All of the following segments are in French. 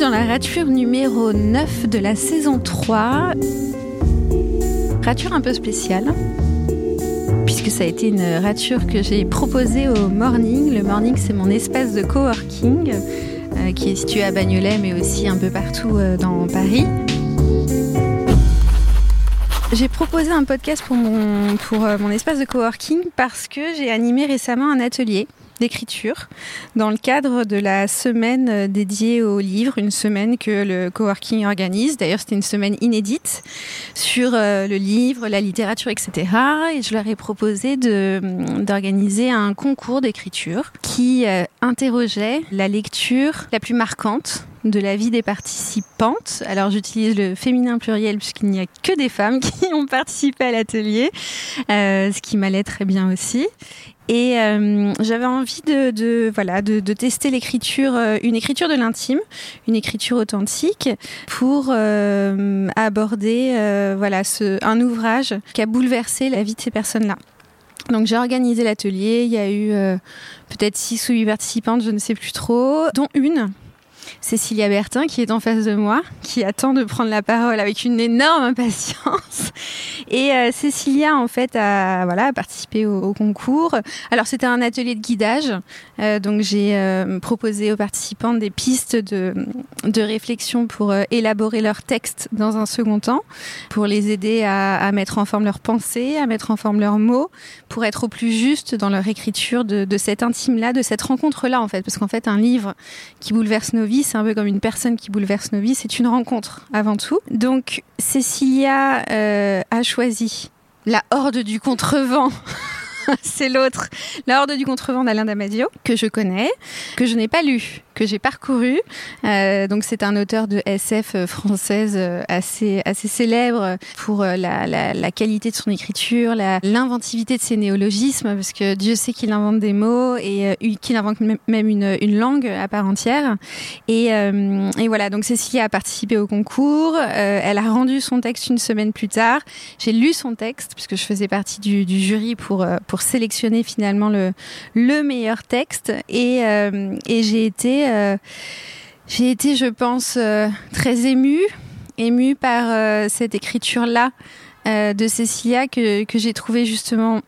Dans la rature numéro 9 de la saison 3. Rature un peu spéciale, puisque ça a été une rature que j'ai proposée au Morning. Le Morning, c'est mon espace de coworking euh, qui est situé à Bagnolet, mais aussi un peu partout euh, dans Paris. J'ai proposé un podcast pour mon, pour euh, mon espace de coworking parce que j'ai animé récemment un atelier d'écriture dans le cadre de la semaine euh, dédiée au livre, une semaine que le coworking organise. D'ailleurs, c'était une semaine inédite sur euh, le livre, la littérature, etc. Et je leur ai proposé d'organiser un concours d'écriture qui euh, interrogeait la lecture la plus marquante de la vie des participantes. Alors j'utilise le féminin pluriel puisqu'il n'y a que des femmes qui ont participé à l'atelier, ce qui m'allait très bien aussi. Et euh, j'avais envie de, voilà de, tester l'écriture, euh, une écriture de l'intime, une écriture authentique, pour euh, aborder euh, voilà un ouvrage qui a bouleversé la vie de ces personnes-là. Donc j'ai organisé l'atelier. Il y a eu euh, peut-être six ou huit participantes, je ne sais plus trop, dont une Cécilia Bertin qui est en face de moi, qui attend de prendre la parole avec une énorme impatience. Et euh, Cécilia, en fait, a, voilà, a participé au, concours. Alors, c'était un atelier de guidage. Euh, donc, j'ai euh, proposé aux participants des pistes de, de réflexion pour élaborer leur texte dans un second temps, pour les aider à, mettre en forme leurs pensées, à mettre en forme leurs mots, pour être au plus juste dans leur écriture de, de cet intime-là, de cette rencontre-là, en fait. Parce qu'en fait, un livre qui bouleverse nos vies, un peu comme une personne qui bouleverse nos vies, c'est une rencontre avant tout. Donc Cécilia euh, a choisi La Horde du Contrevent. c'est l'autre, La Horde du Contrevent d'Alain Damasio, que je connais, que je n'ai pas lu, que j'ai parcouru. Euh, donc c'est un auteur de SF française euh, assez, assez célèbre pour euh, la, la, la qualité de son écriture, l'inventivité de ses néologismes, parce que Dieu sait qu'il invente des mots et euh, qu'il invente même une, une, langue à part entière. Et, euh, et voilà, donc Cécilia a participé au concours, euh, elle a rendu son texte une semaine plus tard. J'ai lu son texte, puisque je faisais partie du, du jury pour, pour sélectionner finalement le, le meilleur texte. Et, et j'ai été euh, j'ai été, je pense, euh, très émue, émue par euh, cette écriture-là de Cécilia que, que j'ai trouvée justement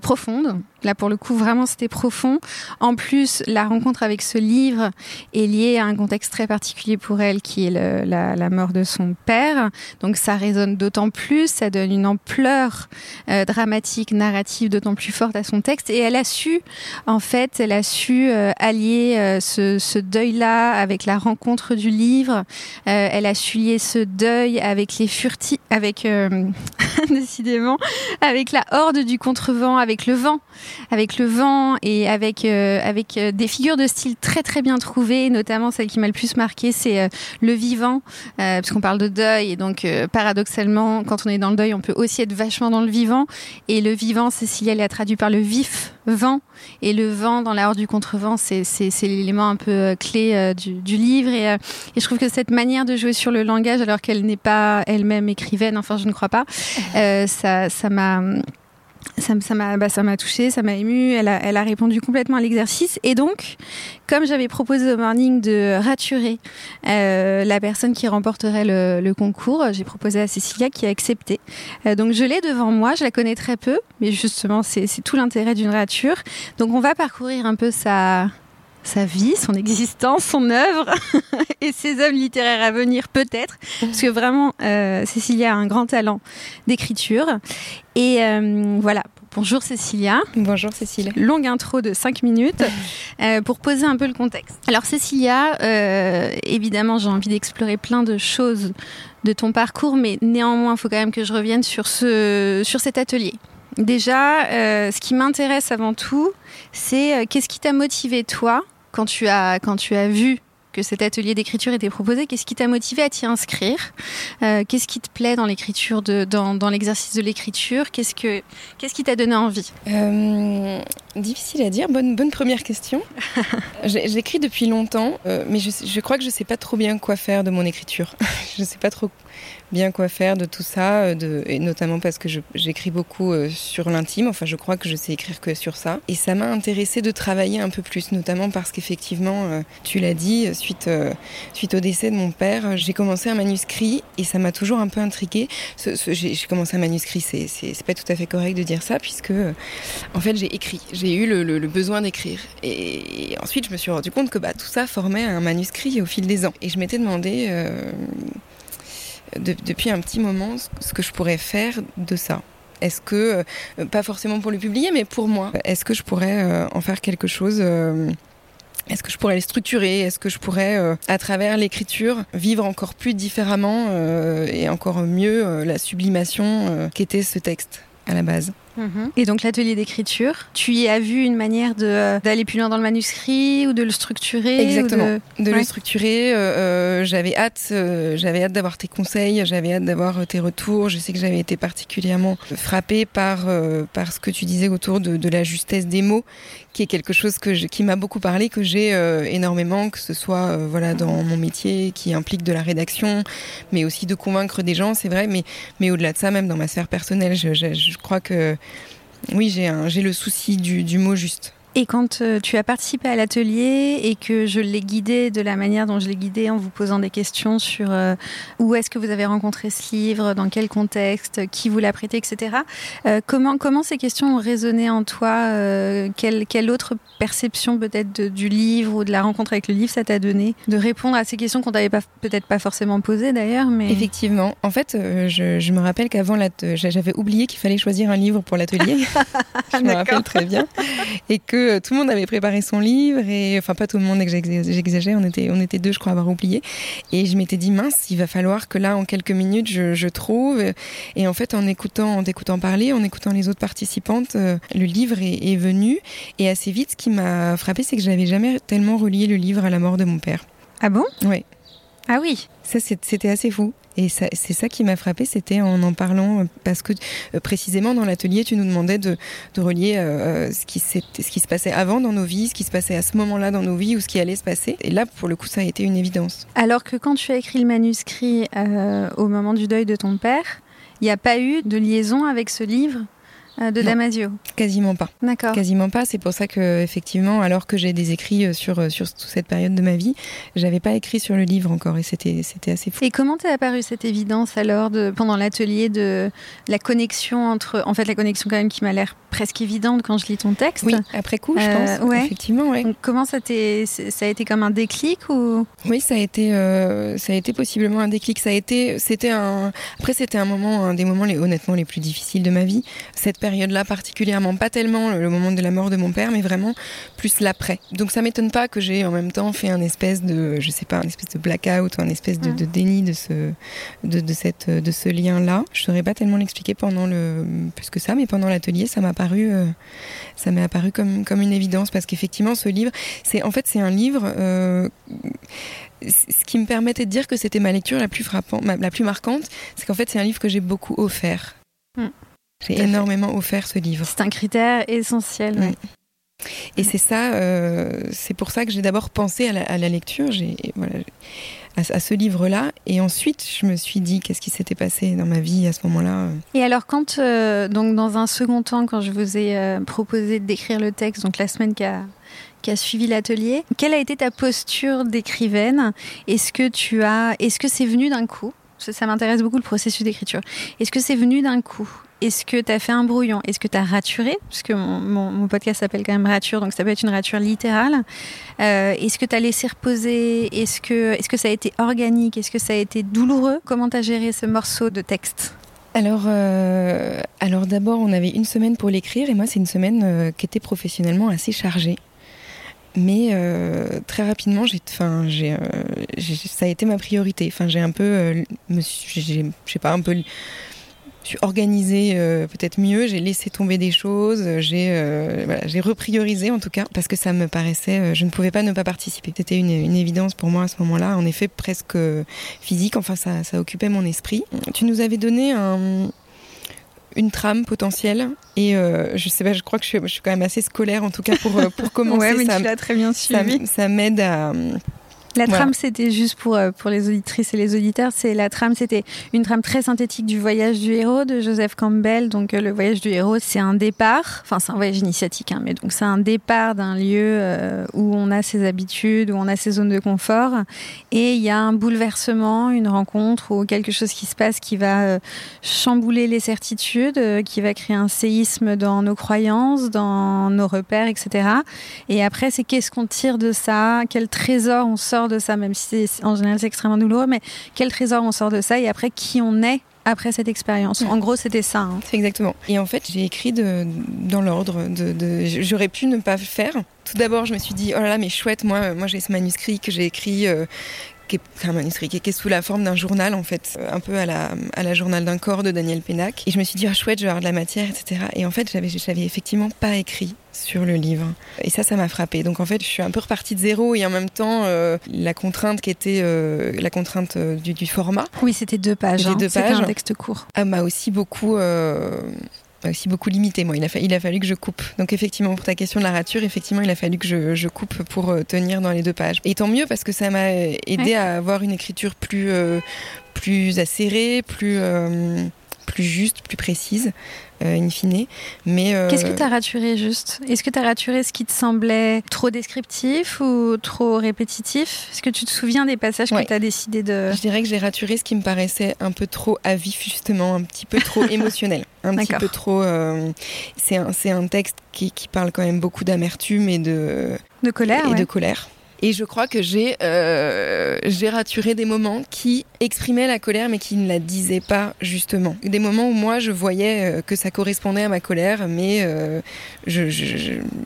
profonde, Là, pour le coup, vraiment, c'était profond. En plus, la rencontre avec ce livre est liée à un contexte très particulier pour elle, qui est la, mort de son père. Donc, ça résonne d'autant plus, ça donne une ampleur euh, dramatique, narrative d'autant plus forte à son texte. Et elle a su, en fait, elle a su euh, allier euh, ce, deuil-là avec la rencontre du livre. Elle a su lier ce deuil avec les furtifs, avec, décidément, avec la horde du contrevent, avec le vent avec le vent et avec euh, avec euh, des figures de style très très bien trouvées, notamment celle qui m'a le plus marqué, c'est euh, le vivant, euh, parce qu'on parle de deuil et donc euh, paradoxalement, quand on est dans le deuil, on peut aussi être vachement dans le vivant. Et le vivant, Cécilia l'a traduit par le vif vent et le vent dans la horde du contrevent, c'est l'élément un peu clé du, du livre et, et je trouve que cette manière de jouer sur le langage, alors qu'elle n'est pas elle-même écrivaine, enfin je ne crois pas, ça ça m'a m'a bah, ça m'a touché ça m'a ému elle a, elle a répondu complètement à l'exercice. Et donc comme j'avais proposé au morning de raturer euh, la personne qui remporterait le, le concours j'ai proposé à Cécilia qui a accepté. Euh, donc je l'ai devant moi je la connais très peu mais justement c'est tout l'intérêt d'une rature. Donc on va parcourir un peu sa sa vie, son existence, son œuvre et ses œuvres littéraires à venir peut-être, parce que vraiment euh, Cécilia a un grand talent d'écriture. Et euh, voilà. Bonjour Cécilia. Bonjour Cécilia. Longue intro de 5 minutes euh, pour poser un peu le contexte. Alors Cécilia, évidemment j'ai envie d'explorer plein de choses de ton parcours, mais néanmoins il faut quand même que je revienne sur, ce, sur cet atelier. Déjà, ce qui m'intéresse avant tout, c'est qu'est-ce qui t'a motivé toi quand tu as quand tu as vu que cet atelier d'écriture était proposé, qu'est-ce qui t'a motivé à t'y inscrire euh, Qu'est-ce qui te plaît dans l'écriture, de, dans, dans l'exercice de l'écriture Qu'est-ce que qu'est-ce qui t'a donné envie? Euh, Difficile à dire. Bonne bonne première question. J'écris depuis longtemps, euh, mais je, je crois que je sais pas trop bien quoi faire de mon écriture. je sais pas trop bien quoi faire de tout ça, euh, et notamment parce que j'écris beaucoup euh, sur l'intime, enfin je crois que je sais écrire que sur ça. Et ça m'a intéressé de travailler un peu plus, notamment parce qu'effectivement, euh, tu l'as dit, suite, suite au décès de mon père, j'ai commencé un manuscrit et ça m'a toujours un peu intriguée. j'ai commencé un manuscrit, c'est pas tout à fait correct de dire ça, puisque en fait j'ai écrit, j'ai eu le, besoin d'écrire. Et, ensuite je me suis rendu compte que bah, tout ça formait un manuscrit au fil des ans. Et je m'étais demandé depuis un petit moment ce que je pourrais faire de ça. Est-ce que, euh, pas forcément pour le publier, mais pour moi, est-ce que je pourrais euh, en faire quelque chose euh, est-ce que je pourrais les structurer? Est-ce que je pourrais, à travers l'écriture, vivre encore plus différemment et encore mieux la sublimation qu'était ce texte à la base? Mhm. Et donc l'atelier d'écriture, tu y as vu une manière euh, d'aller plus loin dans le manuscrit ou de le structurer Exactement, de, le structurer. Euh, euh, j'avais hâte, j'avais hâte d'avoir tes conseils, j'avais hâte d'avoir tes retours. Je sais que j'avais été particulièrement frappée par par ce que tu disais autour de, de, la justesse des mots, qui est quelque chose que qui m'a beaucoup parlé, que j'ai énormément, que ce soit voilà dans mon métier qui implique de la rédaction, mais aussi de convaincre des gens, c'est vrai. Mais mais au-delà de ça, même dans ma sphère personnelle, je, je, je crois que oui, j'ai le souci du mot juste. Et quand euh, tu as participé à l'atelier et que je l'ai guidé de la manière dont je l'ai guidé en vous posant des questions sur euh, où est-ce que vous avez rencontré ce livre, dans quel contexte, qui vous l'a prêté, etc. Euh, comment, comment ces questions ont résonné en toi quelle, quelle, autre perception peut-être du livre ou de la rencontre avec le livre ça t'a donné De répondre à ces questions qu'on t'avait peut-être pas forcément posées d'ailleurs. Mais... Effectivement. En fait, je, je, me rappelle qu'avant, j'avais oublié qu'il fallait choisir un livre pour l'atelier. je me rappelle très bien. Et que euh, tout le monde avait préparé son livre et enfin pas tout le monde j'exagère, on était on était deux je crois à avoir oublié et je m'étais dit mince, il va falloir que là en quelques minutes je, trouve et en fait en écoutant en t'écoutant parler, en écoutant les autres participantes, euh, le livre est, venu et assez vite ce qui m'a frappé c'est que j'avais jamais tellement relié le livre à la mort de mon père. Ah bon? Oui. Ah oui. Ça c'était assez fou. Et c'est ça qui m'a frappé, c'était en en parlant, euh, parce que euh, précisément dans l'atelier, tu nous demandais de, de relier euh, ce, qui ce qui se passait avant dans nos vies, ce qui se passait à ce moment-là dans nos vies ou ce qui allait se passer. Et là, pour le coup, ça a été une évidence. Alors que quand tu as écrit le manuscrit au moment du deuil de ton père, il n'y a pas eu de liaison avec ce livre de Damasio Quasiment pas. D'accord. Quasiment pas. C'est pour ça que effectivement, alors que j'ai des écrits euh, sur euh, sur toute cette période de ma vie, j'avais pas écrit sur le livre encore et c'était assez fou. Et comment t'est apparue cette évidence alors de pendant l'atelier de la connexion entre en fait la connexion quand même qui m'a l'air presque évidente quand je lis ton texte. Oui, après coup, je pense. Ouais. Effectivement, ouais. comment ça ça a été comme un déclic ou? Oui, ça a été ça a été possiblement un déclic. Ça a été c'était un après c'était un moment un des moments les honnêtement les plus difficiles de ma vie. Cette période-là particulièrement, pas tellement le moment de la mort de mon père, mais vraiment plus l'après. Donc ça m'étonne pas que j'ai en même temps fait un espèce de, je sais pas, un espèce de blackout ou un espèce de, de déni de ce, de, de cette, de ce lien-là. Je saurais pas tellement l'expliquer pendant le, plus que ça, mais pendant l'atelier, ça m'a paru, euh, ça m'est apparu comme, comme une évidence parce qu'effectivement, ce livre, c'est, en fait, c'est un livre, euh, ce qui me permettait de dire que c'était ma lecture la plus frappante, la plus marquante, c'est qu'en fait, c'est un livre que j'ai beaucoup offert. Hmm. J'ai énormément offert ce livre. C'est un critère essentiel. Et c'est ça, euh, c'est pour ça que j'ai d'abord pensé à la, lecture, voilà, à, ce livre-là, et ensuite je me suis dit qu'est-ce qui s'était passé dans ma vie à ce moment-là. Et alors quand, euh, donc dans un second temps, quand je vous ai euh, proposé d'écrire le texte, donc la semaine qui a qui a suivi l'atelier, quelle a été ta posture d'écrivaine? Est-ce que tu as, est-ce que c'est venu d'un coup? Ça m'intéresse beaucoup le processus d'écriture. Est-ce que c'est venu d'un coup? Est-ce que tu as fait un brouillon? Est-ce que tu as raturé? Parce que mon, podcast s'appelle quand même rature, donc ça peut être une rature littérale. Euh, est-ce que tu as laissé reposer? Est-ce que, est que ça a été organique? Est-ce que ça a été douloureux? Comment tu as géré ce morceau de texte? Alors, euh, alors d'abord, on avait une semaine pour l'écrire, et moi, c'est une semaine euh, qui était professionnellement assez chargée. Mais très rapidement, j'ai, ça a été ma priorité. Enfin, j'ai un peu, je sais pas, un peu suis organisée euh, peut-être mieux, j'ai laissé tomber des choses, j'ai euh, voilà, j'ai repriorisé en tout cas parce que ça me paraissait, euh, je ne pouvais pas ne pas participer. C'était une, une, évidence pour moi à ce moment-là, en effet presque physique. Enfin, ça, ça occupait mon esprit. Tu nous avais donné un, une trame potentielle et je sais pas, je crois que je suis, je suis, quand même assez scolaire en tout cas pour pour commencer. ouais, mais ça, tu l'as très bien suivi. Ça, ça m'aide à La trame, c'était juste pour, euh, pour les auditrices et les auditeurs. C'est la trame, c'était une trame très synthétique du voyage du héros de Joseph Campbell. Donc, euh, le voyage du héros, c'est un départ. Enfin, c'est un voyage initiatique, hein, mais donc c'est un départ d'un lieu euh, où on a ses habitudes, où on a ses zones de confort, et il y a un bouleversement, une rencontre ou quelque chose qui se passe qui va chambouler les certitudes, qui va créer un séisme dans nos croyances, dans nos repères, etc. Et après, c'est qu'est-ce qu'on tire de ça, quel trésor on sort de ça, même si en général c'est extrêmement douloureux, mais quel trésor on sort de ça et après qui on est après cette expérience? En gros, c'était ça. Hein. Exactement. Et en fait, j'ai écrit dans l'ordre. De, J'aurais pu ne pas faire. Tout d'abord, je me suis dit, oh là là, mais chouette, moi, moi j'ai ce manuscrit que j'ai écrit, euh, qui est un manuscrit qui est sous la forme d'un journal, en fait, un peu à la, à journal d'un corps de Daniel Pénac. Et je me suis dit, oh chouette, je vais avoir de la matière, etc. Et en fait, j'avais effectivement pas écrit sur le livre. Et ça, ça m'a frappé. Donc en fait, je suis un peu repartie de zéro et en même temps, euh, la contrainte qui était euh, la contrainte euh, du, du, format. Oui, c'était deux pages. Hein. deux pages. un texte court. Ah, m'a aussi beaucoup aussi beaucoup limité. Moi, il a, il a fallu que je coupe. Donc effectivement, pour ta question de la rature, effectivement, il a fallu que je, je coupe pour tenir dans les deux pages. Et tant mieux parce que ça m'a aidé à avoir une écriture plus plus acérée, plus plus juste, plus précise, in fine. Mais euh, qu'est-ce que tu as raturé juste? Est-ce que tu as raturé ce qui te semblait trop descriptif ou trop répétitif? Est-ce que tu te souviens des passages que tu as décidé de Je dirais que j'ai raturé ce qui me paraissait un peu trop à vif justement, un petit peu trop émotionnel, un petit peu trop. Euh, c'est un, un texte qui, qui, parle quand même beaucoup d'amertume et de de colère et de colère. Et je crois que j'ai euh, j'ai raturé des moments qui exprimaient la colère mais qui ne la disaient pas justement. Des moments où moi je voyais euh, que ça correspondait à ma colère mais euh, je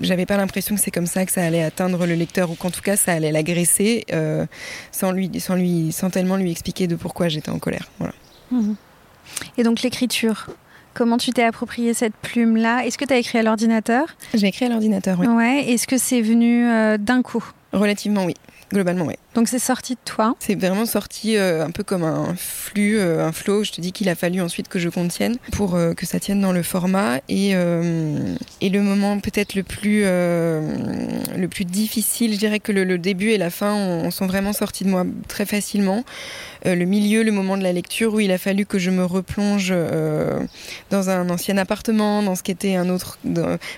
j'avais pas l'impression que c'est comme ça que ça allait atteindre le lecteur ou qu'en tout cas ça allait l'agresser euh, sans lui sans lui sans tellement lui expliquer de pourquoi j'étais en colère. Voilà. Mmh. Et donc l'écriture. Comment tu t'es approprié cette plume-là? Est-ce que tu as écrit à l'ordinateur? J'ai écrit à l'ordinateur, oui. Ouais. Est-ce que c'est venu d'un coup? Relativement, oui. Globalement, oui. Donc c'est sorti de toi C'est vraiment sorti euh, un peu comme un flux, euh, un flow. Je te dis qu'il a fallu ensuite que je contienne pour euh, que ça tienne dans le format. Et, et le moment peut-être le plus le plus difficile, je dirais que le, début et la fin on, sont vraiment sortis de moi très facilement. le milieu, le moment de la lecture où il a fallu que je me replonge dans un ancien appartement, dans ce qui était un autre.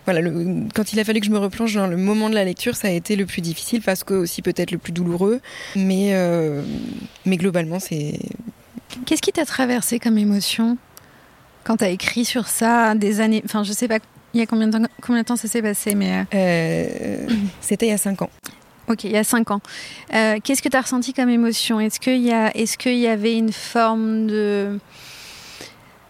voilà, quand il a fallu que je me replonge dans le moment de la lecture, ça a été le plus difficile parce que aussi peut-être le plus douloureux. Mais, euh, mais globalement, c'est. Qu'est-ce qui t'a traversé comme émotion quand tu as écrit sur ça des années. Enfin, je sais pas il y a combien de temps, combien de temps ça s'est passé, mais. Euh, euh, c'était il y a cinq ans. Ok, il y a cinq ans. Qu'est-ce que tu as ressenti comme émotion? Est-ce qu'il y, est qu'il y avait une forme de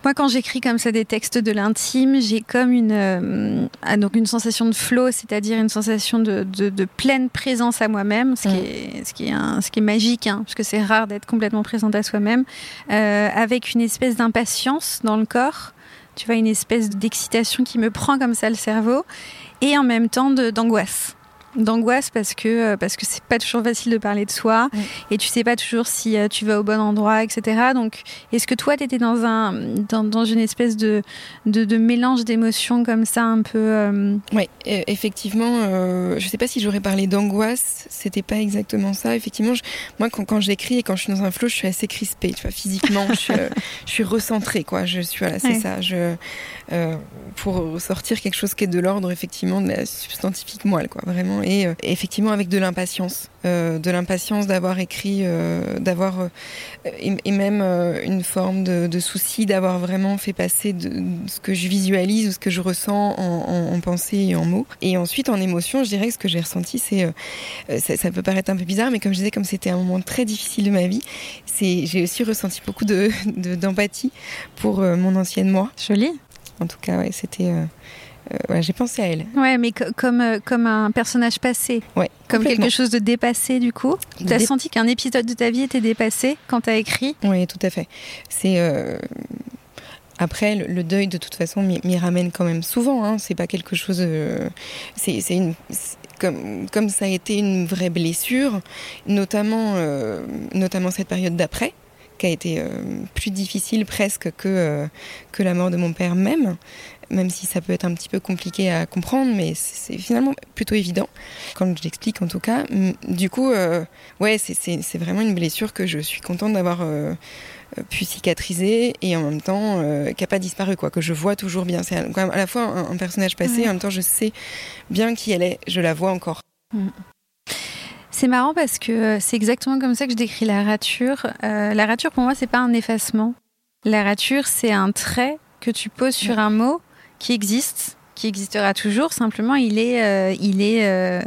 moi, quand j'écris comme ça des textes de l'intime, j'ai comme une, euh, ah, donc une sensation de flow, c'est-à-dire une sensation de, de, pleine présence à moi-même, ce, qui mm. est, ce, qui est ce qui est magique, hein, parce que c'est rare d'être complètement présente à soi-même, euh, avec une espèce d'impatience dans le corps, tu vois, une espèce d'excitation qui me prend comme ça le cerveau, et en même temps d'angoisse d'angoisse parce que euh, parce que c'est pas toujours facile de parler de soi et tu sais pas toujours si euh, tu vas au bon endroit etc donc est-ce que toi tu étais dans un dans, dans, une espèce de de, de mélange d'émotions comme ça un peu euh, oui effectivement je sais pas si j'aurais parlé d'angoisse c'était pas exactement ça. Effectivement moi quand, quand j'écris et quand je suis dans un flow je suis assez crispée tu vois physiquement je, suis, je suis recentrée quoi. Je suis voilà c'est ça. Je pour sortir quelque chose qui est de l'ordre effectivement de la substantifique moelle quoi vraiment et euh, effectivement avec de l'impatience, euh, de l'impatience d'avoir écrit, euh, d'avoir et, même une forme de, souci d'avoir vraiment fait passer de, ce que je visualise ou ce que je ressens en, pensée et en mots. Et ensuite en émotion, je dirais que ce que j'ai ressenti, c'est ça, peut paraître un peu bizarre, mais comme je disais, comme c'était un moment très difficile de ma vie, c'est j'ai aussi ressenti beaucoup de d'empathie pour mon ancienne moi. Joli. En tout cas, ouais, c'était euh, j'ai pensé à elle. Ouais, mais comme, euh, comme un personnage passé. Ouais, comme quelque chose de dépassé, du coup. Tu as senti qu'un épisode de ta vie était dépassé quand tu as écrit? Oui, tout à fait. C'est. Euh, après, le, deuil, de toute façon, m'y ramène quand même souvent. Hein. C'est pas quelque chose. C'est une. Comme, comme ça a été une vraie blessure, notamment, notamment cette période d'après, qui a été plus difficile presque que, que la mort de mon père même même si ça peut être un petit peu compliqué à comprendre, mais c'est finalement plutôt évident, quand je l'explique en tout cas. Du coup, ouais, c'est vraiment une blessure que je suis contente d'avoir pu cicatriser et en même temps euh, qui n'a pas disparu, quoi, que je vois toujours bien. C'est à la fois un, personnage passé, en même temps je sais bien qui elle est, je la vois encore. Mm. C'est marrant parce que c'est exactement comme ça que je décris la rature. Euh, la rature pour moi c'est pas un effacement. La rature c'est un trait que tu poses sur un mot qui existe qui existera toujours. Simplement, il est, euh, il est, euh,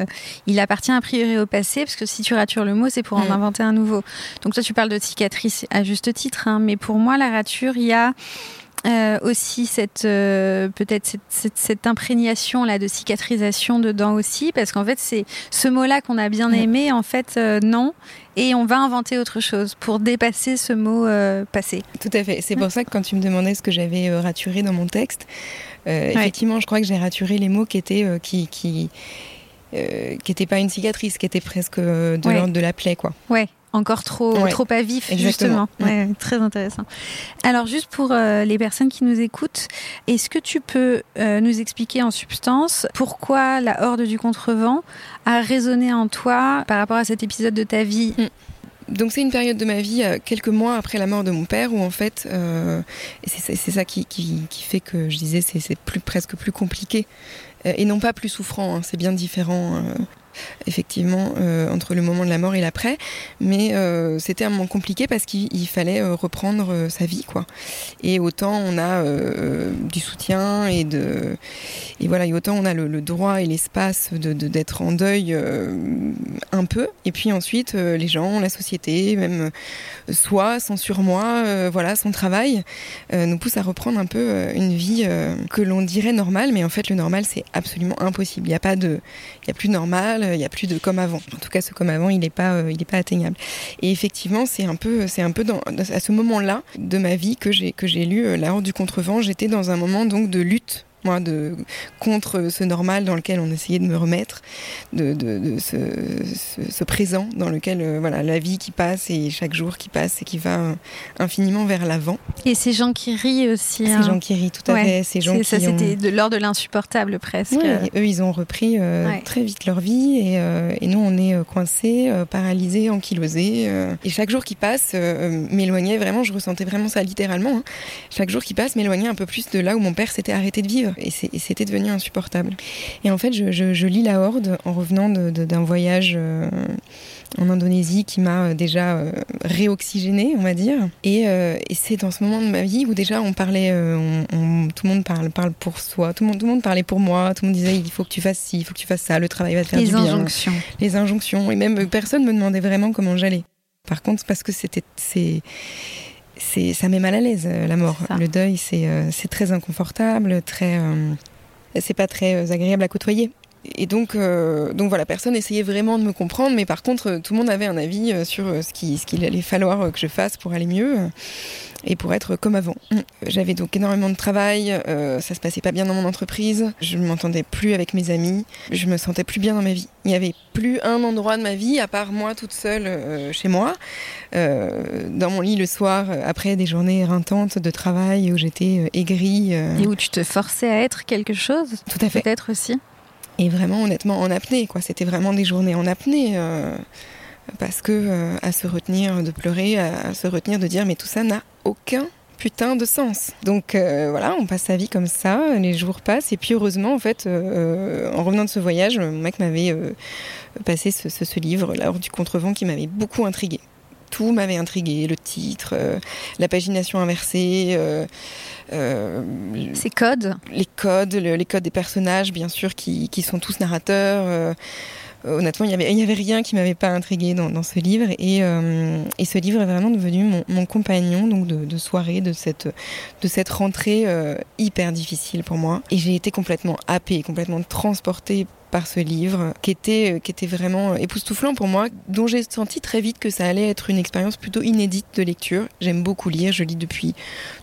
il appartient a priori au passé, parce que si tu ratures le mot, c'est pour en mm. inventer un nouveau. Donc toi, tu parles de cicatrice à juste titre, hein, mais pour moi, la rature, il y a euh, aussi cette peut-être cette, cette, imprégnation là de cicatrisation dedans aussi parce qu'en fait c'est ce mot là qu'on a bien aimé en fait non et on va inventer autre chose pour dépasser ce mot passé. Tout à fait. C'est pour ça que quand tu me demandais ce que j'avais raturé dans mon texte, euh, effectivement, je crois que j'ai raturé les mots qui étaient euh, qui qui euh, qui n'étaient pas une cicatrice, qui étaient presque de l'ordre de la plaie, quoi. Ouais encore trop trop à vif justement. Ouais, très intéressant. Alors juste pour les personnes qui nous écoutent est-ce que tu peux nous expliquer en substance pourquoi la horde du contrevent a résonné en toi par rapport à cet épisode de ta vie? Mm. Donc c'est une période de ma vie, euh, quelques mois après la mort de mon père, où en fait, euh, c'est ça qui, qui, qui, fait que je disais c'est plus presque plus compliqué euh, et non pas plus souffrant. Hein, c'est bien différent. Euh, effectivement, euh, entre le moment de la mort et l'après. Mais euh, c'était un moment compliqué parce qu'il fallait euh, reprendre sa vie, quoi. Et autant on a du soutien et de et voilà, autant on a le, droit et l'espace de d'être en deuil un peu. Et puis ensuite, les gens, la société, même soi, son surmoi, voilà, son travail, nous pousse à reprendre un peu une vie que l'on dirait normale, mais en fait le normal c'est absolument impossible. Il n'y a pas de, il y a plus de normal il n'y a plus de comme avant. En tout cas, ce comme avant, il n'est pas, euh, pas atteignable. Et effectivement, c'est un peu, c'est un peu dans, à ce moment-là de ma vie que j'ai que j'ai lu euh, La Horde du Contrevent. J'étais dans un moment donc de lutte moi, de, contre ce normal dans lequel on essayait de me remettre, de, de, de ce, ce, présent dans lequel euh, voilà la vie qui passe et chaque jour qui passe et qui va infiniment vers l'avant. Et ces gens qui rient aussi. Ces hein. gens qui rient, tout à fait. Ces gens qui ça, c'était de l'ordre de l'insupportable presque. eux, ils ont repris euh, très vite leur vie et, euh, et nous, on est coincés, paralysés, ankylosés. et chaque jour qui passe m'éloignait vraiment, je ressentais vraiment ça littéralement. Hein. Chaque jour qui passe m'éloignait un peu plus de là où mon père s'était arrêté de vivre et c'était devenu insupportable. Et en fait, je, lis La Horde en revenant d'un voyage euh, en Indonésie qui m'a euh, déjà euh, réoxygénée, on va dire. Et, c'est dans ce moment de ma vie où déjà on parlait, tout le monde parle, parle pour soi, tout le, monde, tout le monde parlait pour moi, tout le monde disait il faut que tu fasses ci, il faut que tu fasses ça, le travail va te faire du bien. Les injonctions. Les injonctions. Et même personne me demandait vraiment comment j'allais. Par contre, parce que c'était c'est ça met mal à l'aise euh, la mort. Le deuil, c'est euh, c'est très inconfortable, très euh, c'est pas très agréable à côtoyer. Et donc, donc voilà, personne essayait vraiment de me comprendre, mais par contre, tout le monde avait un avis sur ce qu'il ce qu'il allait falloir que je fasse pour aller mieux et pour être comme avant. J'avais donc énormément de travail, euh, ça se passait pas bien dans mon entreprise, je ne m'entendais plus avec mes amis, je me sentais plus bien dans ma vie. Il n'y avait plus un endroit de ma vie à part moi toute seule euh, chez moi, euh, dans mon lit le soir après des journées éreintantes de travail où j'étais aigrie. Et où tu te forçais à être quelque chose Tout à fait. Peut-être aussi? Et vraiment honnêtement en apnée quoi, c'était vraiment des journées en apnée parce que euh, à se retenir de pleurer, à, se retenir de dire mais tout ça n'a aucun putain de sens. Donc euh, voilà, on passe sa vie comme ça, les jours passent et puis heureusement en fait, euh, en revenant de ce voyage, mon mec m'avait passé ce, livre, L'heure du contrevent, qui m'avait beaucoup intrigué. Tout m'avait intrigué, le titre, la pagination inversée. Ces codes Les codes, les codes des personnages, bien sûr, qui, qui sont tous narrateurs. Euh, honnêtement, il n'y avait, y avait rien qui m'avait pas intrigué dans, dans ce livre. Et, euh, et, ce livre est vraiment devenu mon, mon compagnon donc de, de, soirée, de cette, de cette rentrée euh, hyper difficile pour moi. Et j'ai été complètement happée, complètement transportée par ce livre qui était, qui était vraiment époustouflant pour moi, dont j'ai senti très vite que ça allait être une expérience plutôt inédite de lecture. J'aime beaucoup lire, je lis depuis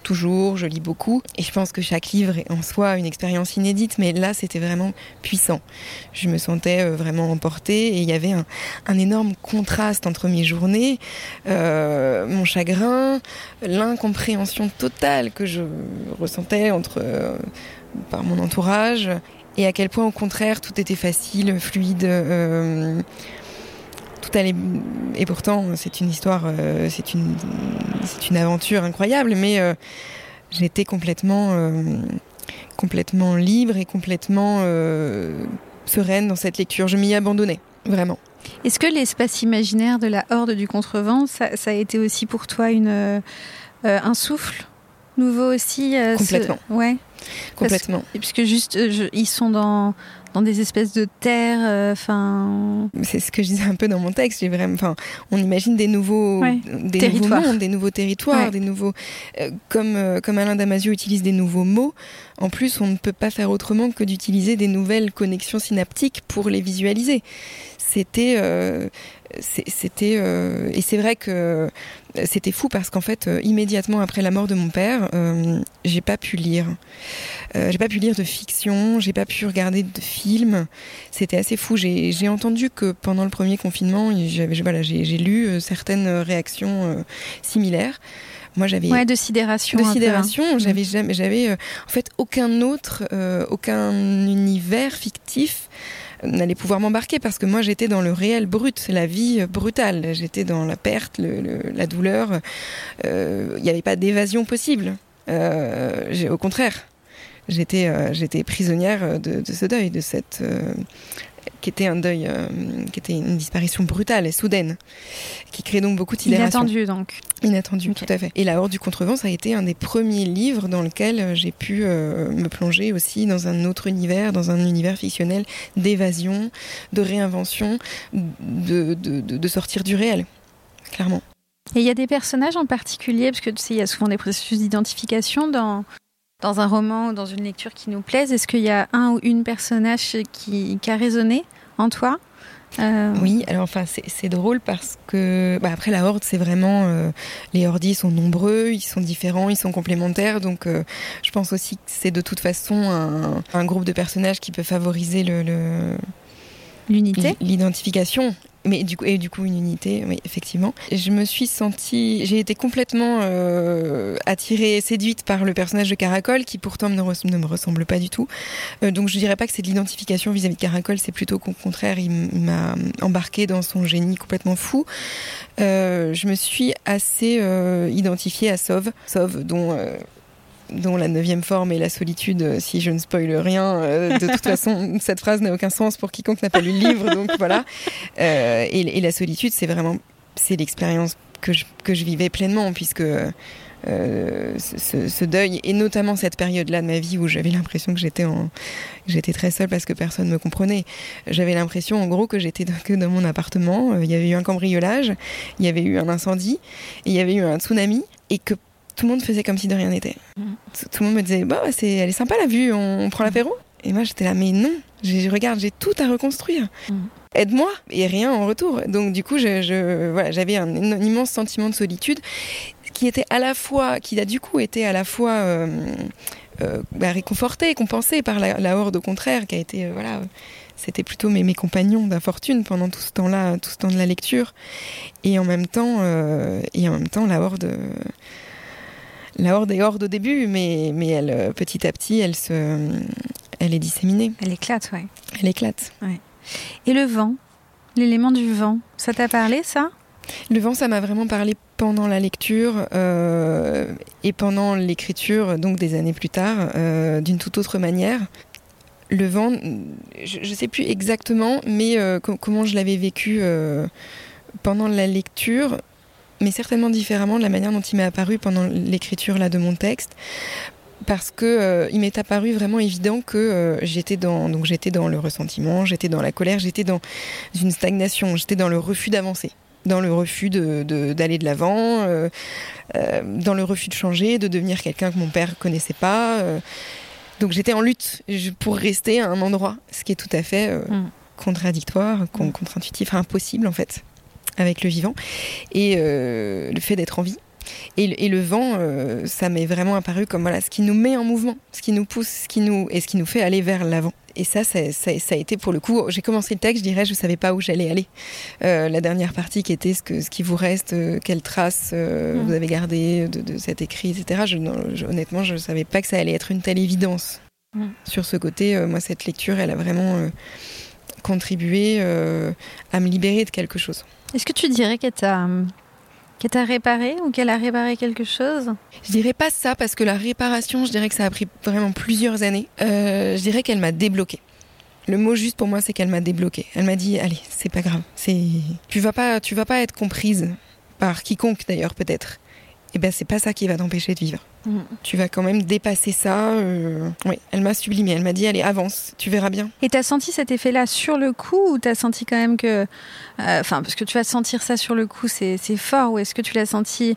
toujours, je lis beaucoup et je pense que chaque livre est en soi une expérience inédite, mais là c'était vraiment puissant. Je me sentais euh, vraiment emportée et il y avait un, énorme contraste entre mes journées, euh, mon chagrin, l'incompréhension totale que je ressentais entre, euh, par mon entourage et à quel point au contraire tout était facile, fluide. Euh, tout allait et pourtant c'est une histoire, euh, c'est une c'est une aventure incroyable, mais euh, j'étais complètement complètement libre et complètement sereine dans cette lecture. Je m'y abandonnais vraiment. Est-ce que l'espace imaginaire de la Horde du Contrevent, ça, ça a été aussi pour toi une, un souffle nouveau aussi Complètement. ce- Ouais. Complètement. Parce, puisque juste, euh, je- ils sont dans, dans des espèces de terres, euh. C'est ce que je disais un peu dans mon texte. J'ai vraiment, enfin, on imagine des nouveaux, Ouais. des Territoires. nouveaux mondes, des nouveaux territoires, Ouais. des nouveaux. euh, comme euh, comme Alain Damasio utilise des nouveaux mots. En plus, on ne peut pas faire autrement que d'utiliser des nouvelles connexions synaptiques pour les visualiser. C'était, c'était, euh, et c'est vrai que c'était fou parce qu'en fait, euh, immédiatement après la mort de mon père, euh, j'ai pas pu lire. J'ai pas pu lire de fiction, j'ai pas pu regarder de films. C'était assez fou. J'ai j'ai entendu que pendant le premier confinement, j'avais, voilà, j'ai lu certaines réactions similaires. Moi, j'avais Ouais, de sidération. de hein. sidération. J'avais jamais, j'avais en fait aucun autre, aucun univers fictif euh, n'allait pouvoir m'embarquer parce que moi j'étais dans le réel brut, la vie euh, brutale. J'étais dans la perte, le, la douleur. Euh, Il n'y avait pas d'évasion possible. Euh, au contraire, j'étais, euh, prisonnière de, ce deuil, de cette euh, qui était un deuil, euh, qui était une disparition brutale et soudaine, qui crée donc beaucoup de sidération. Inattendu donc. Inattendu, tout à fait. Et La Horde du Contrevent, ça a été un des premiers livres dans lequel euh, j'ai pu euh, me plonger aussi dans un autre univers, dans un univers fictionnel d'évasion, de réinvention, de, de, de, de sortir du réel, clairement. Et il y a des personnages en particulier, parce que tu sais, il y a souvent des processus d'identification dans, dans un roman ou dans une lecture qui nous plaise. Est-ce qu'il y a un ou une personnage qui, qui a résonné en toi? Euh, Oui, alors enfin c'est drôle parce que bah, après la horde c'est vraiment euh, les hordis sont nombreux, ils sont différents, ils sont complémentaires donc euh, je pense aussi que c'est de toute façon un, un groupe de personnages qui peut favoriser le, L'unité L'identification. Mais du coup, et du coup, une unité, oui, effectivement. Je me suis sentie, j'ai été complètement euh, attirée, séduite par le personnage de Caracol, qui pourtant ne, ne me ressemble pas du tout. Euh, donc, je dirais pas que c'est de l'identification vis-à-vis de Caracol, c'est plutôt qu'au contraire, il m'a embarqué dans son génie complètement fou. Euh, je me suis assez euh, identifiée à Sauve, Sauve, dont dont la neuvième forme est la solitude, euh, si je ne spoile rien. Euh, de toute façon, cette phrase n'a aucun sens pour quiconque n'a pas lu le livre, donc voilà. Euh, et, et la solitude, c'est vraiment, c'est l'expérience que je, que je vivais pleinement, puisque euh, ce, deuil, et notamment cette période-là de ma vie où j'avais l'impression que j'étais en, j'étais très seule parce que personne ne me comprenait. J'avais l'impression, en gros, que j'étais dans- que dans mon appartement. Il y avait eu un cambriolage, il y avait eu un incendie, et il y avait eu un tsunami, et que tout le monde faisait comme si de rien n'était. Mhm. Tout, le monde me disait, bah, c'est, elle est sympa la vue, on, on prend l'apéro. Et moi, j'étais là, mais non, je regarde, j'ai tout à reconstruire. Mhm. Aide-moi et rien en retour. Donc du coup, je, je- voilà, j'avais un, un immense sentiment de solitude qui était à la fois, qui a du coup été à la fois euh, euh, bah, réconforté, compensé par la, la horde au contraire, qui a été euh, voilà, c'était plutôt mes, mes compagnons d'infortune pendant tout ce temps-là, tout ce temps de la lecture, et en même temps, euh, et en même temps, la horde. euh, la horde est horde au début, mais, mais elle, euh, petit à petit, elle, se, elle est disséminée, Elle éclate, ouais. elle éclate. Et le vent? L'élément du vent, ça t'a parlé, ça? Le vent, ça m'a vraiment parlé pendant la lecture euh, et pendant l'écriture, donc des années plus tard, euh, d'une toute autre manière. Le vent, je ne sais plus exactement, mais euh, co- comment je l'avais vécu pendant la lecture, mais certainement différemment de la manière dont il m'est apparu pendant l'écriture là de mon texte. Parce que euh, il m'est apparu vraiment évident que euh, j'étais dans donc j'étais dans le ressentiment, j'étais dans la colère, j'étais dans une stagnation, j'étais dans le refus d'avancer dans le refus de- de- d'aller de l'avant, euh, dans le refus de changer, de devenir quelqu'un que mon père connaissait pas. Donc j'étais en lutte pour rester à un endroit, ce qui est tout à fait mm. contradictoire, mm. contre-intuitif, impossible en fait, avec le vivant. Et euh, le fait d'être en vie. Et, le vent, euh, ça m'est vraiment apparu comme voilà, ce qui nous met en mouvement, ce qui nous pousse, ce qui nous, et ce qui nous fait aller vers l'avant et ça, ça, a été pour le coup. J'ai commencé le texte, je dirais, je savais pas où j'allais aller. Euh, la dernière partie qui était ce, que, ce qui vous reste, euh, quelles traces euh, mm. vous avez gardées de, cet écrit, etc. Je, honnêtement, je savais pas que ça allait être une telle évidence. Mm. Sur ce côté, moi, cette lecture, elle a vraiment contribué à me libérer de quelque chose. Est-ce que tu dirais qu'elle t'a réparé ou qu'elle a réparé quelque chose? Je dirais pas ça parce que la réparation, je dirais que ça a pris vraiment plusieurs années. Euh, je dirais qu'elle m'a débloqué. Le mot juste pour moi, c'est qu'elle m'a débloqué. Elle m'a dit allez, c'est pas grave. Tu vas pas, tu vas pas être comprise par quiconque d'ailleurs peut-être. Et eh ben c'est pas ça qui va t'empêcher de vivre. Mm. Tu vas quand même dépasser ça. Euh, oui, elle m'a sublimé. Elle m'a dit allez avance, tu verras bien. Et t'as senti cet effet-là sur le coup ou t'as senti quand même que, euh, enfin parce que tu vas sentir ça sur le coup, c'est fort. Ou est-ce que tu l'as senti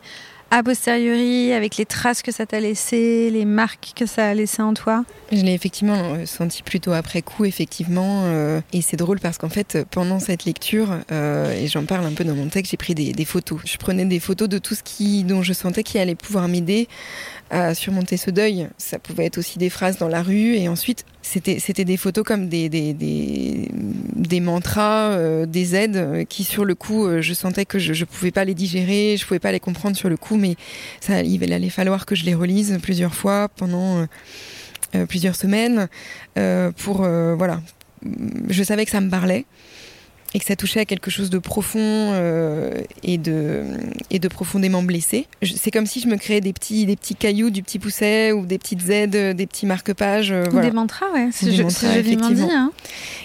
a posteriori, avec les traces que ça t'a laissé, les marques que ça a laissé en toi? Je l'ai effectivement euh, senti plutôt après coup, effectivement. Euh, et c'est drôle parce qu'en fait, pendant cette lecture, euh, et j'en parle un peu dans mon texte, j'ai pris des, photos. Je prenais des photos de tout ce qui, dont je sentais qu'il allait pouvoir m'aider à surmonter ce deuil. Ça pouvait être aussi des phrases dans la rue et ensuite c'était des photos comme des des, des, mantras, euh, des aides euh, qui sur le coup euh, je sentais que je je pouvais pas les digérer, je pouvais pas les comprendre sur le coup, mais ça il allait falloir que je les relise plusieurs fois pendant plusieurs semaines pour voilà. Je savais que ça me parlait et que ça touchait à quelque chose de profond euh, et, de, et de profondément blessé. C'est comme si je me créais des petits, des petits cailloux, du petit pousset ou des petites aides, des petits marque-pages. Euh, Des mantras, ouais. C'est effectivement. Dit, hein.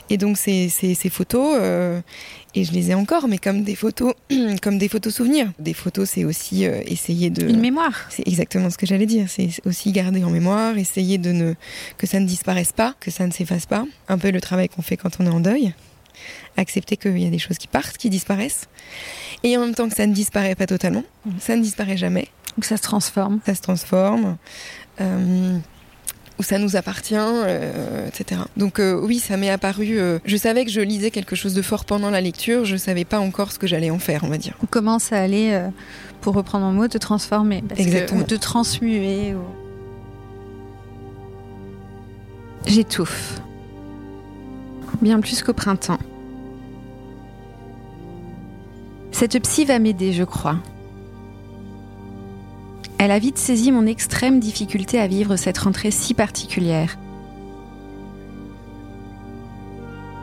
Et donc ces, ces, ces photos, euh, et je les ai encore, mais comme des photos, comme des photos souvenirs. Des photos, c'est aussi euh, essayer de une mémoire. C'est exactement ce que j'allais dire. C'est aussi garder en mémoire, essayer de ne que ça ne disparaisse pas, que ça ne s'efface pas. Un peu le travail qu'on fait quand on est en deuil accepter qu'il y a des choses qui partent, qui disparaissent, et en même temps que ça ne disparaît pas totalement, mm. ça ne disparaît jamais. Ou ça se transforme. Ça se transforme. Euh, ou ça nous appartient, euh, etc. Donc euh, oui, ça m'est apparu. je savais que je lisais quelque chose de fort pendant la lecture. Je savais pas encore ce que j'allais en faire, on va dire. Ou comment ça allait, pour reprendre un mot, te transformer, Exactement. ou te transmuer. J'étouffe. Bien plus qu'au printemps. Cette psy va m'aider, je crois. Elle a vite saisi mon extrême difficulté à vivre cette rentrée si particulière.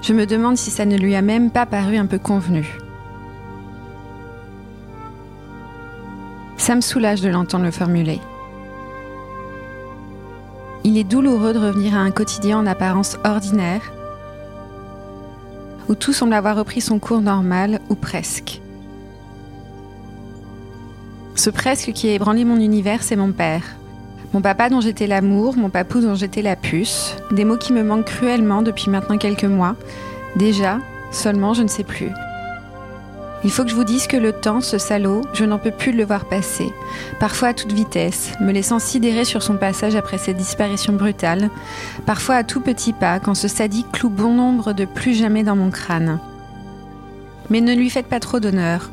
Je me demande si ça ne lui a même pas paru un peu convenu. Ça me soulage de l'entendre le formuler. Il est douloureux de revenir à un quotidien en apparence ordinaire, où tout semble avoir repris son cours normal, ou presque. Ce presque qui a ébranlé mon univers, c'est mon père. Mon papa dont j'étais l'amour, mon papou dont j'étais la puce. Des mots qui me manquent cruellement depuis maintenant quelques mois. Déjà, seulement, je ne sais plus. Il faut que je vous dise que le temps, ce salaud, je n'en peux plus le voir passer, parfois à toute vitesse, me laissant sidérer sur son passage après cette disparition brutale, parfois à tout petit pas, quand ce sadique cloue bon nombre de plus jamais dans mon crâne. Mais ne lui faites pas trop d'honneur.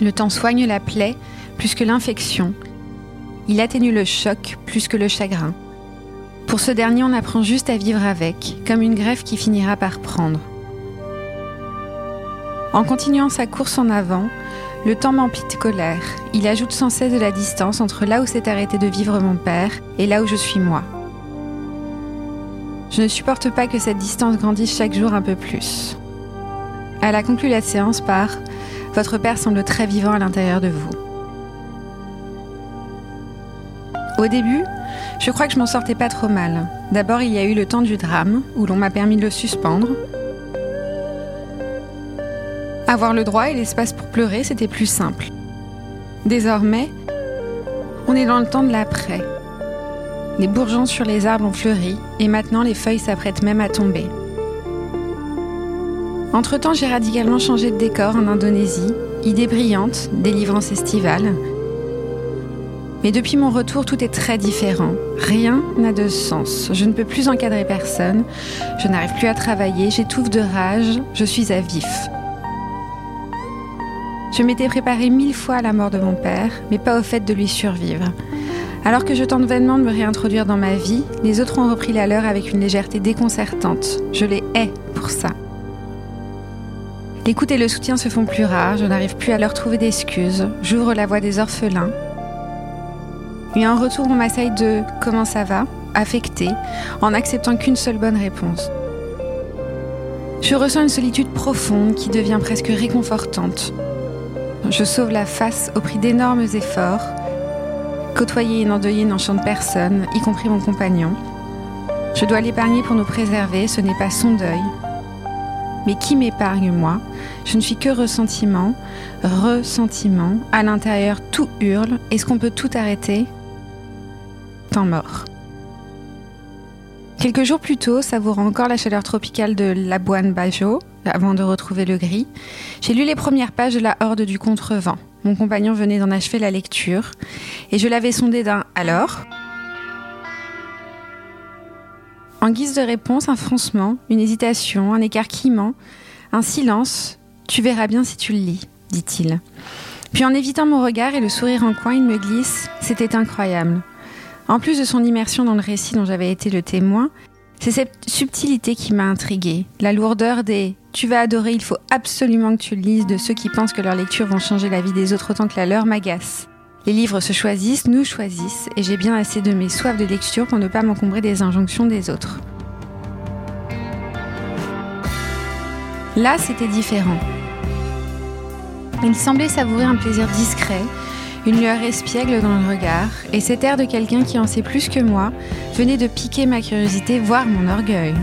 Le temps soigne la plaie plus que l'infection. Il atténue le choc plus que le chagrin. Pour ce dernier, on apprend juste à vivre avec, comme une greffe qui finira par prendre. En continuant sa course en avant, le temps m'emplit de colère. Il ajoute sans cesse de la distance entre là où s'est arrêté de vivre mon père et là où je suis moi. Je ne supporte pas que cette distance grandisse chaque jour un peu plus. Elle a conclu la séance par votre père semble très vivant à l'intérieur de vous. Au début, je crois que je m'en sortais pas trop mal. D'abord, il y a eu le temps du drame, où l'on m'a permis de le suspendre. Avoir le droit et l'espace pour pleurer, c'était plus simple. Désormais, on est dans le temps de l'après. Les bourgeons sur les arbres ont fleuri, et maintenant les feuilles s'apprêtent même à tomber. Entre-temps, j'ai radicalement changé de décor en Indonésie, idée brillante, délivrance estivale. Mais depuis mon retour, tout est très différent. Rien n'a de sens. Je ne peux plus encadrer personne. Je n'arrive plus à travailler. J'étouffe de rage. Je suis à vif. Je m'étais préparée mille fois à la mort de mon père, mais pas au fait de lui survivre. Alors que je tente vainement de me réintroduire dans ma vie, les autres ont repris la leur avec une légèreté déconcertante. Je les hais pour ça. L'écoute et le soutien se font plus rares, je n'arrive plus à leur trouver d'excuses, j'ouvre la voie des orphelins, et en retour, on m'assaille de comment ça va, affecté, en acceptant qu'une seule bonne réponse. Je ressens une solitude profonde qui devient presque réconfortante. Je sauve la face au prix d'énormes efforts. Côtoyer et n'endeuiller n'enchante personne, y compris mon compagnon. Je dois l'épargner pour nous préserver, ce n'est pas son deuil. Mais qui m'épargne, moi? Je ne suis que ressentiment, ressentiment. À l'intérieur, tout hurle. Est-ce qu'on peut tout arrêter? Temps mort. Quelques jours plus tôt, savourant encore la chaleur tropicale de Labuan Bajo, avant de retrouver le gris, j'ai lu les premières pages de La Horde du Contrevent. Mon compagnon venait d'en achever la lecture, et je l'avais sondé d'un alors. En guise de réponse, un froncement, une hésitation, un écarquillement, un silence. Tu verras bien si tu le lis, dit-il. Puis en évitant mon regard et le sourire en coin, il me glisse C'était incroyable. En plus de son immersion dans le récit dont j'avais été le témoin, c'est cette subtilité qui m'a intriguée. La lourdeur des Tu vas adorer, il faut absolument que tu le lises de ceux qui pensent que leur lecture vont changer la vie des autres autant que la leur m'agace. Les livres se choisissent, nous choisissent, et j'ai bien assez de mes soifs de lecture pour ne pas m'encombrer des injonctions des autres. Là, c'était différent. Il semblait savourer un plaisir discret, une lueur espiègle dans le regard, et cet air de quelqu'un qui en sait plus que moi venait de piquer ma curiosité, voire mon orgueil.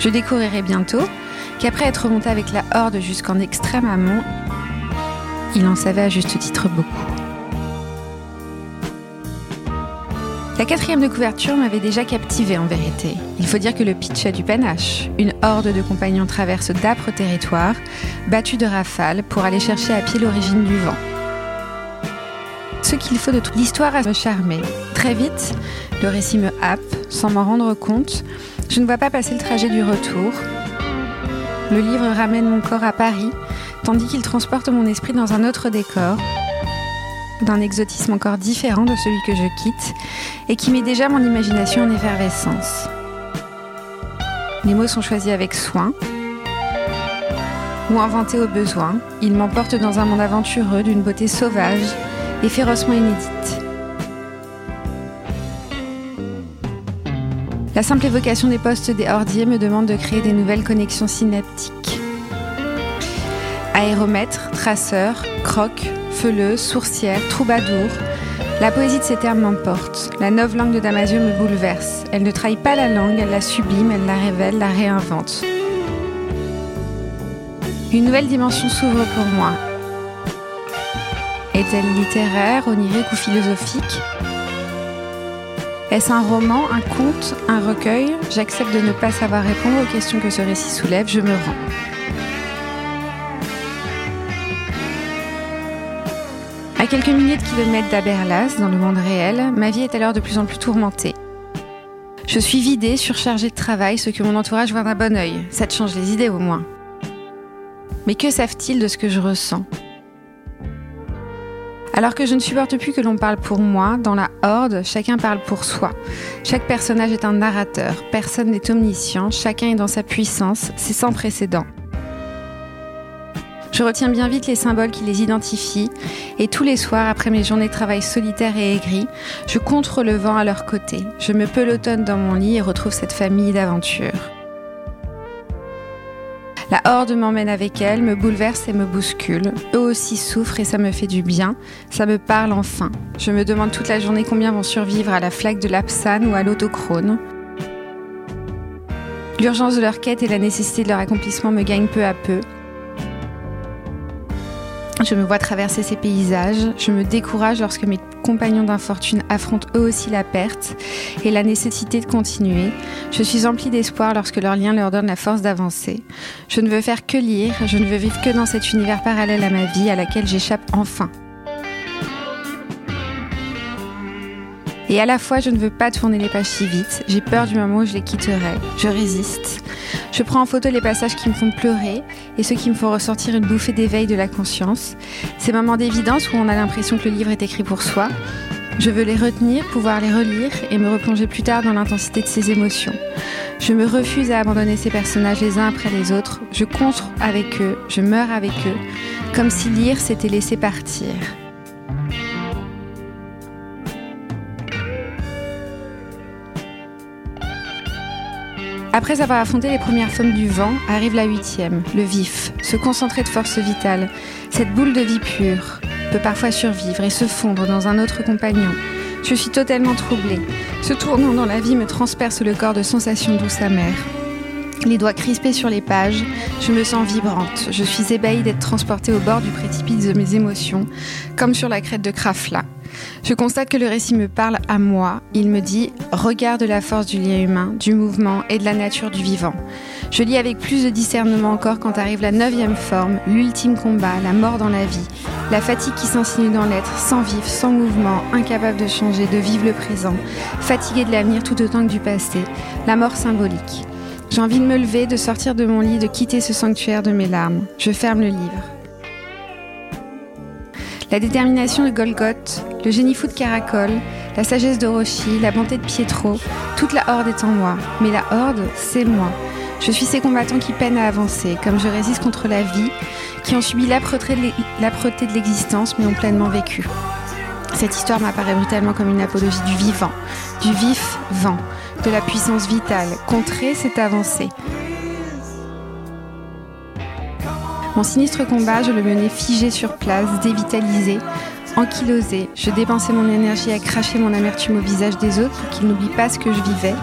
Je découvrirai bientôt qu'après être remonté avec la horde jusqu'en extrême amont, il en savait à juste titre beaucoup. La quatrième de couverture m'avait déjà captivé en vérité. Il faut dire que le pitch a du panache. Une horde de compagnons traverse d'âpres territoires, battus de rafales, pour aller chercher à pied l'origine du vent. Ce qu'il faut de toute l'histoire à me charmer. Très vite, le récit me happe, sans m'en rendre compte. Je ne vois pas passer le trajet du retour. Le livre ramène mon corps à Paris, tandis qu'il transporte mon esprit dans un autre décor, d'un exotisme encore différent de celui que je quitte et qui met déjà mon imagination en effervescence. Les mots sont choisis avec soin ou inventés au besoin. Ils m'emportent dans un monde aventureux d'une beauté sauvage et férocement inédite. La simple évocation des postes des hordiers me demande de créer des nouvelles connexions synaptiques. Aéromètre, traceur, croc, feuleuse, sourcière, troubadour. La poésie de ces termes m'emporte. La neuve langue de Damasio me bouleverse. Elle ne trahit pas la langue, elle la sublime, elle la révèle, la réinvente. Une nouvelle dimension s'ouvre pour moi. Est-elle littéraire, onirique ou philosophique? Est-ce un roman, un conte, un recueil? J'accepte de ne pas savoir répondre aux questions que ce récit soulève, je me rends. À quelques milliers de kilomètres d'Aberlas, dans le monde réel, ma vie est alors de plus en plus tourmentée. Je suis vidée, surchargée de travail, ce que mon entourage voit d'un bon oeil. Ça te change les idées au moins. Mais que savent-ils de ce que je ressens? Alors que je ne supporte plus que l'on parle pour moi, dans la horde, chacun parle pour soi. Chaque personnage est un narrateur, personne n'est omniscient, chacun est dans sa puissance, c'est sans précédent. Je retiens bien vite les symboles qui les identifient et tous les soirs, après mes journées de travail solitaires et aigries, je contre le vent à leur côté. Je me pelotonne dans mon lit et retrouve cette famille d'aventures. La horde m'emmène avec elle, me bouleverse et me bouscule. Eux aussi souffrent et ça me fait du bien. Ça me parle enfin. Je me demande toute la journée combien vont survivre à la flaque de l'Apsane ou à l'autochrone. L'urgence de leur quête et la nécessité de leur accomplissement me gagnent peu à peu. Je me vois traverser ces paysages, je me décourage lorsque mes compagnons d'infortune affrontent eux aussi la perte et la nécessité de continuer. Je suis emplie d'espoir lorsque leur lien leur donne la force d'avancer. Je ne veux faire que lire, je ne veux vivre que dans cet univers parallèle à ma vie à laquelle j'échappe enfin. Et à la fois, je ne veux pas tourner les pages si vite. J'ai peur du moment où je les quitterai. Je résiste. Je prends en photo les passages qui me font pleurer et ceux qui me font ressortir une bouffée d'éveil de la conscience. Ces moments d'évidence où on a l'impression que le livre est écrit pour soi. Je veux les retenir, pouvoir les relire et me replonger plus tard dans l'intensité de ces émotions. Je me refuse à abandonner ces personnages les uns après les autres. Je contre avec eux, je meurs avec eux, comme si lire s'était laissé partir. Après avoir affronté les premières formes du vent, arrive la huitième, le vif, ce concentré de force vitale, cette boule de vie pure, peut parfois survivre et se fondre dans un autre compagnon. Je suis totalement troublée. Ce tournant dans la vie me transperce le corps de sensations douces amères. Les doigts crispés sur les pages, je me sens vibrante. Je suis ébahie d'être transportée au bord du précipice de mes émotions, comme sur la crête de Krafla. Je constate que le récit me parle à moi. Il me dit Regarde la force du lien humain, du mouvement et de la nature du vivant. Je lis avec plus de discernement encore quand arrive la neuvième forme, l'ultime combat, la mort dans la vie, la fatigue qui s'insinue dans l'être, sans vivre, sans mouvement, incapable de changer, de vivre le présent, fatigué de l'avenir tout autant que du passé, la mort symbolique. J'ai envie de me lever, de sortir de mon lit, de quitter ce sanctuaire de mes larmes. Je ferme le livre. La détermination de Golgoth, le génie fou de Caracol, la sagesse de Rochi, la bonté de Pietro, toute la horde est en moi. Mais la horde, c'est moi. Je suis ces combattants qui peinent à avancer, comme je résiste contre la vie, qui ont subi l'âpreté de l'existence mais ont pleinement vécu. Cette histoire m'apparaît brutalement comme une apologie du vivant, du vif vent, de la puissance vitale. Contrer, c'est avancer. Mon sinistre combat, je le menais figé sur place, dévitalisé, ankylosé. Je dépensais mon énergie à cracher mon amertume au visage des autres pour qu'ils n'oublient pas ce que je vivais.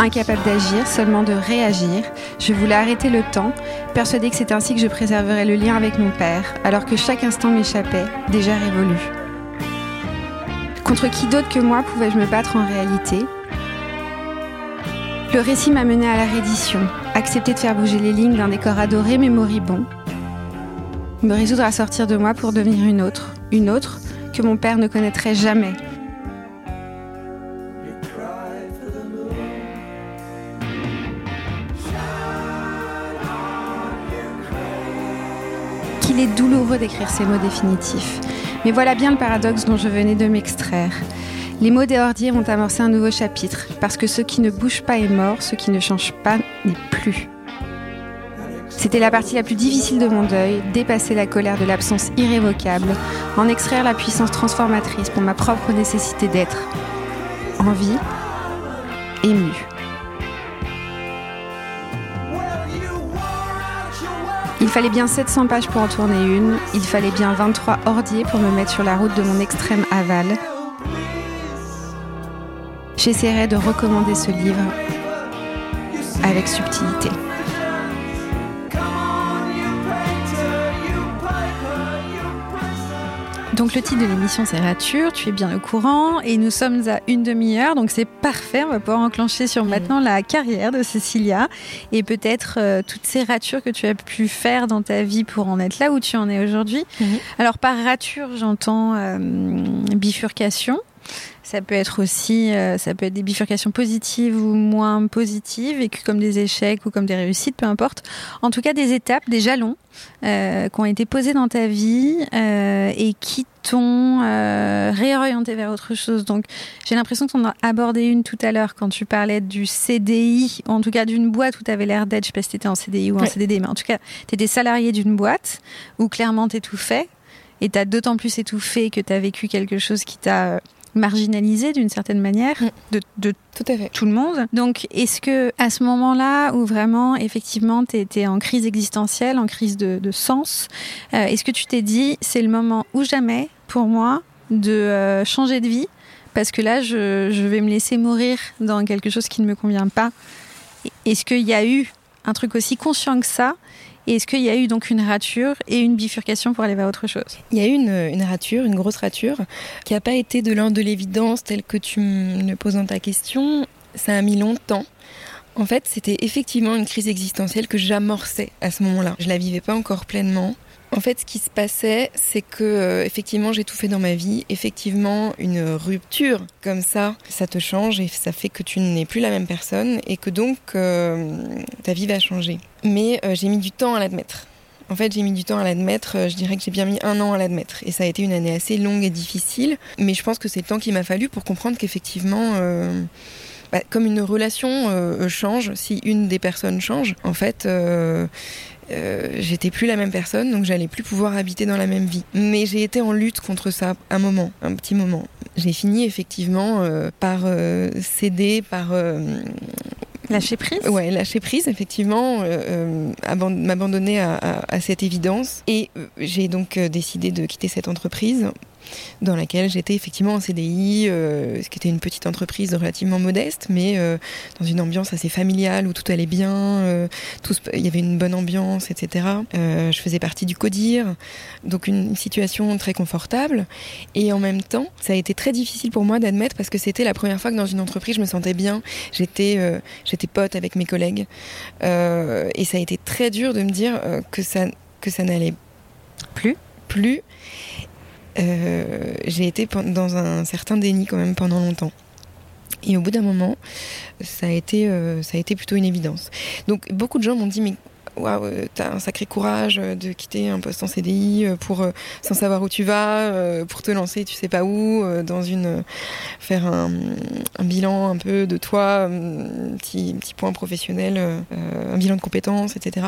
Incapable d'agir, seulement de réagir, je voulais arrêter le temps, persuadée que c'est ainsi que je préserverais le lien avec mon père, alors que chaque instant m'échappait, déjà révolu. Contre qui d'autre que moi pouvais-je me battre en réalité? Le récit m'a mené à la reddition, accepter de faire bouger les lignes d'un décor adoré mais moribond, me résoudre à sortir de moi pour devenir une autre, une autre que mon père ne connaîtrait jamais. Qu'il est douloureux d'écrire ces mots définitifs. Mais voilà bien le paradoxe dont je venais de m'extraire. Les mots des ordiers vont amorcer un nouveau chapitre, parce que ce qui ne bouge pas est mort, ce qui ne change pas n'est plus. C'était la partie la plus difficile de mon deuil, dépasser la colère de l'absence irrévocable, en extraire la puissance transformatrice pour ma propre nécessité d'être en vie, émue. Il fallait bien 700 pages pour en tourner une, il fallait bien 23 ordiers pour me mettre sur la route de mon extrême aval. J'essaierai de recommander ce livre avec subtilité. Donc le titre de l'émission c'est Rature, tu es bien au courant. Et nous sommes à une demi-heure. Donc c'est parfait, on va pouvoir enclencher sur maintenant la carrière de Cécilia. Et peut-être euh, toutes ces ratures que tu as pu faire dans ta vie pour en être là où tu en es aujourd'hui. Mhm. Alors par rature j'entends euh, bifurcation, ça peut être aussi, euh, ça peut être des bifurcations positives ou moins positives, vécues comme des échecs ou comme des réussites, peu importe. En tout cas, des étapes, des jalons euh, qui ont été posés dans ta vie euh, et qui t'ont réorienté vers autre chose. Donc, j'ai l'impression que tu en as abordé une tout à l'heure quand tu parlais du CDI, en tout cas d'une boîte où tu avais l'air d'être, je sais pas si tu étais en CDI ou en CDD, mais en tout cas, tu étais salarié d'une boîte où clairement tu étouffais et tu as d'autant plus étouffé que tu as vécu quelque chose qui t'a marginalisé d'une certaine manière mm. de, tout, à fait. tout le monde. Donc, est-ce que à ce moment-là, où vraiment, effectivement, tu étais en crise existentielle, en crise de, sens, euh, est-ce que tu t'es dit, c'est le moment ou jamais pour moi de euh, changer de vie? Parce que là, je, je, vais me laisser mourir dans quelque chose qui ne me convient pas. Est-ce qu'il y a eu un truc aussi conscient que ça et est-ce qu'il y a eu donc une rature et une bifurcation pour aller vers autre chose? Il y a eu une, rature, une grosse rature, qui n'a pas été de l'ordre de l'évidence tel que tu me poses dans ta question. Ça a mis longtemps. En fait, c'était effectivement une crise existentielle que j'amorçais à ce moment-là. Je la vivais pas encore pleinement. En fait, ce qui se passait, c'est que euh, effectivement, j'ai tout fait dans ma vie. Effectivement, une rupture comme ça, ça te change et ça fait que tu n'es plus la même personne et que donc euh, ta vie va changer. Mais euh, j'ai mis du temps à l'admettre. En fait, j'ai mis du temps à l'admettre. Je dirais que j'ai bien mis un an à l'admettre. Et ça a été une année assez longue et difficile. Mais je pense que c'est le temps qu'il m'a fallu pour comprendre qu'effectivement, bah, comme une relation change, si une des personnes change, en fait, j'étais plus la même personne, donc j'allais plus pouvoir habiter dans la même vie. Mais j'ai été en lutte contre ça un moment, un petit moment. J'ai fini effectivement euh, par euh, céder, par Lâcher prise? Ouais, lâcher prise, effectivement, m'abandonner à, à, cette évidence. Et j'ai donc décidé de quitter cette entreprise dans laquelle j'étais effectivement en CDI, euh, ce qui était une petite entreprise relativement modeste, mais euh, dans une ambiance assez familiale où tout allait bien, euh, il y avait une bonne ambiance, etc. je faisais partie du CODIR, donc une, situation très confortable. Et en même temps, ça a été très difficile pour moi d'admettre parce que c'était la première fois que dans une entreprise je me sentais bien. J'étais j'étais pote avec mes collègues et ça a été très dur de me dire que ça que ça n'allait plus? plus euh, j'ai été dans un certain déni quand même pendant longtemps. Et au bout d'un moment, ça a été, euh, ça a été plutôt une évidence. Donc beaucoup de gens m'ont dit mais waouh, t'as un sacré courage de quitter un poste en CDI euh, pour sans savoir où tu vas, pour te lancer, tu sais pas où, dans une faire un, bilan un peu de toi, un petit, petit point professionnel, un bilan de compétences, etc.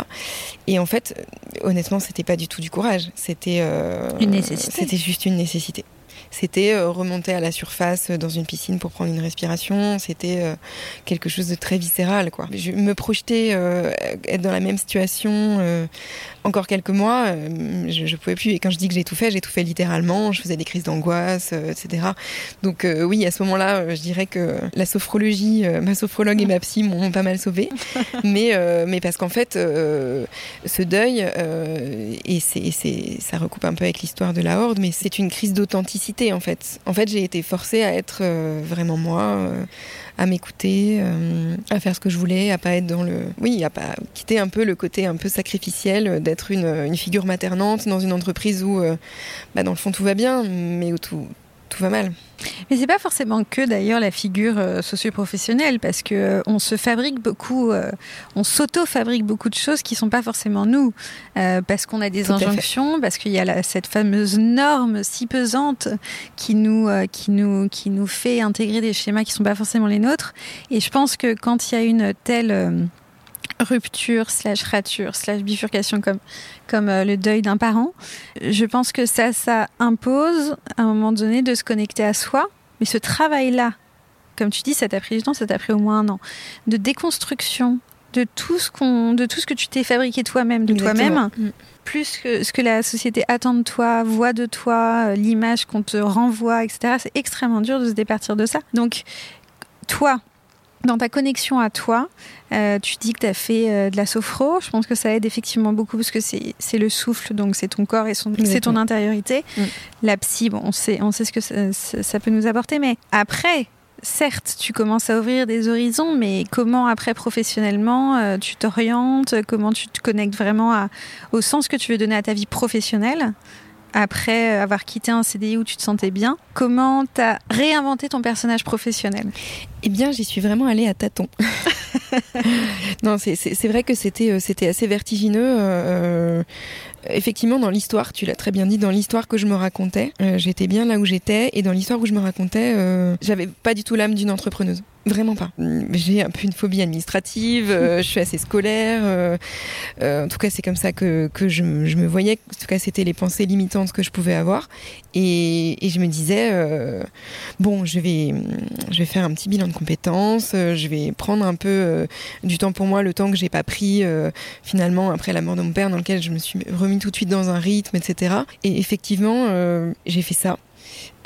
Et en fait, honnêtement, c'était pas du tout du courage, c'était une nécessité. C'était juste une nécessité. C'était euh, remonter à la surface euh, dans une piscine pour prendre une respiration. C'était euh, quelque chose de très viscéral, quoi. Je me projetais être dans la même situation encore quelques mois. je, je pouvais plus. Et quand je dis que j'ai tout fait, j'ai tout fait littéralement. Je faisais des crises d'angoisse, etc. Donc oui, à ce moment-là, je dirais que la sophrologie, ma sophrologue et ma psy m'ont pas mal sauvée. mais mais parce qu'en fait, ce deuil et c'est ça recoupe un peu avec l'histoire de la horde, mais c'est une crise d'authenticité en fait. En fait, j'ai été forcée à être euh, vraiment moi, euh, à m'écouter, euh, à faire ce que je voulais, à pas être dans le, oui, à pas quitter un peu le côté un peu sacrificiel d'être une, une, figure maternante dans une entreprise où, bah, dans le fond, tout va bien, mais où tout, tout va mal. Mais c'est pas forcément que d'ailleurs la figure euh, socio-professionnelle, parce que euh, on se fabrique beaucoup, euh, on s'auto-fabrique beaucoup de choses qui sont pas forcément nous, parce qu'on a des injonctions, parce qu'il y a cette fameuse norme si pesante qui nous, qui nous, qui nous fait intégrer des schémas qui sont pas forcément les nôtres. Et je pense que quand il y a une telle rupture, slash rature, slash bifurcation comme, comme euh, le deuil d'un parent. Je pense que ça, ça impose à un moment donné de se connecter à soi. Mais ce travail-là, comme tu dis, ça t'a pris du temps, ça t'a pris au moins un an, de déconstruction de tout ce, qu'on, de tout ce que tu t'es fabriqué toi-même, de toi-même, mm. plus que ce que la société attend de toi, voit de toi, euh, l'image qu'on te renvoie, etc. C'est extrêmement dur de se départir de ça. Donc, toi, dans ta connexion à toi, euh, tu dis que tu as fait euh, de la sophro. Je pense que ça aide effectivement beaucoup parce que c'est le souffle, donc c'est ton corps et c'est ton intériorité. Mm. La psy, bon, on sait, on sait ce que ça, peut nous apporter, mais après, certes, tu commences à ouvrir des horizons, mais comment après professionnellement euh, tu t'orientes, comment tu te connectes vraiment au sens que tu veux donner à ta vie professionnelle? Après avoir quitté un CDI où tu te sentais bien, comment tu as réinventé ton personnage professionnel? Eh bien, j'y suis vraiment allée à tâtons. non, c'est vrai que c'était euh, c'était assez vertigineux. Euh, effectivement, dans l'histoire, tu l'as très bien dit, dans l'histoire que je me racontais, euh, j'étais bien là où j'étais, et dans l'histoire où je me racontais, j'avais pas du tout l'âme d'une entrepreneuse. Vraiment pas. J'ai un peu une phobie administrative, je suis assez scolaire. en tout cas, c'est comme ça que, que je, je, me voyais. En tout cas, c'était les pensées limitantes que je pouvais avoir. Et, et je me disais, bon, je vais, je vais faire un petit bilan de compétences, je vais prendre un peu euh, du temps pour moi, le temps que j'ai pas pris euh, finalement après la mort de mon père, dans lequel je me suis remis tout de suite dans un rythme, etc. Et effectivement, euh, j'ai fait ça.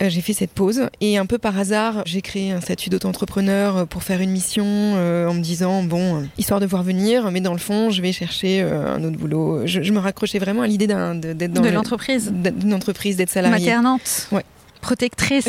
J'ai fait cette pause et un peu par hasard, j'ai créé un statut d'auto-entrepreneur pour faire une mission en me disant bon, histoire de voir venir, mais dans le fond, je vais chercher un autre boulot. Je, me raccrochais vraiment à l'idée d'être dans de l'entreprise, d'une entreprise, d'être salarié, maternante. Ouais protectrice,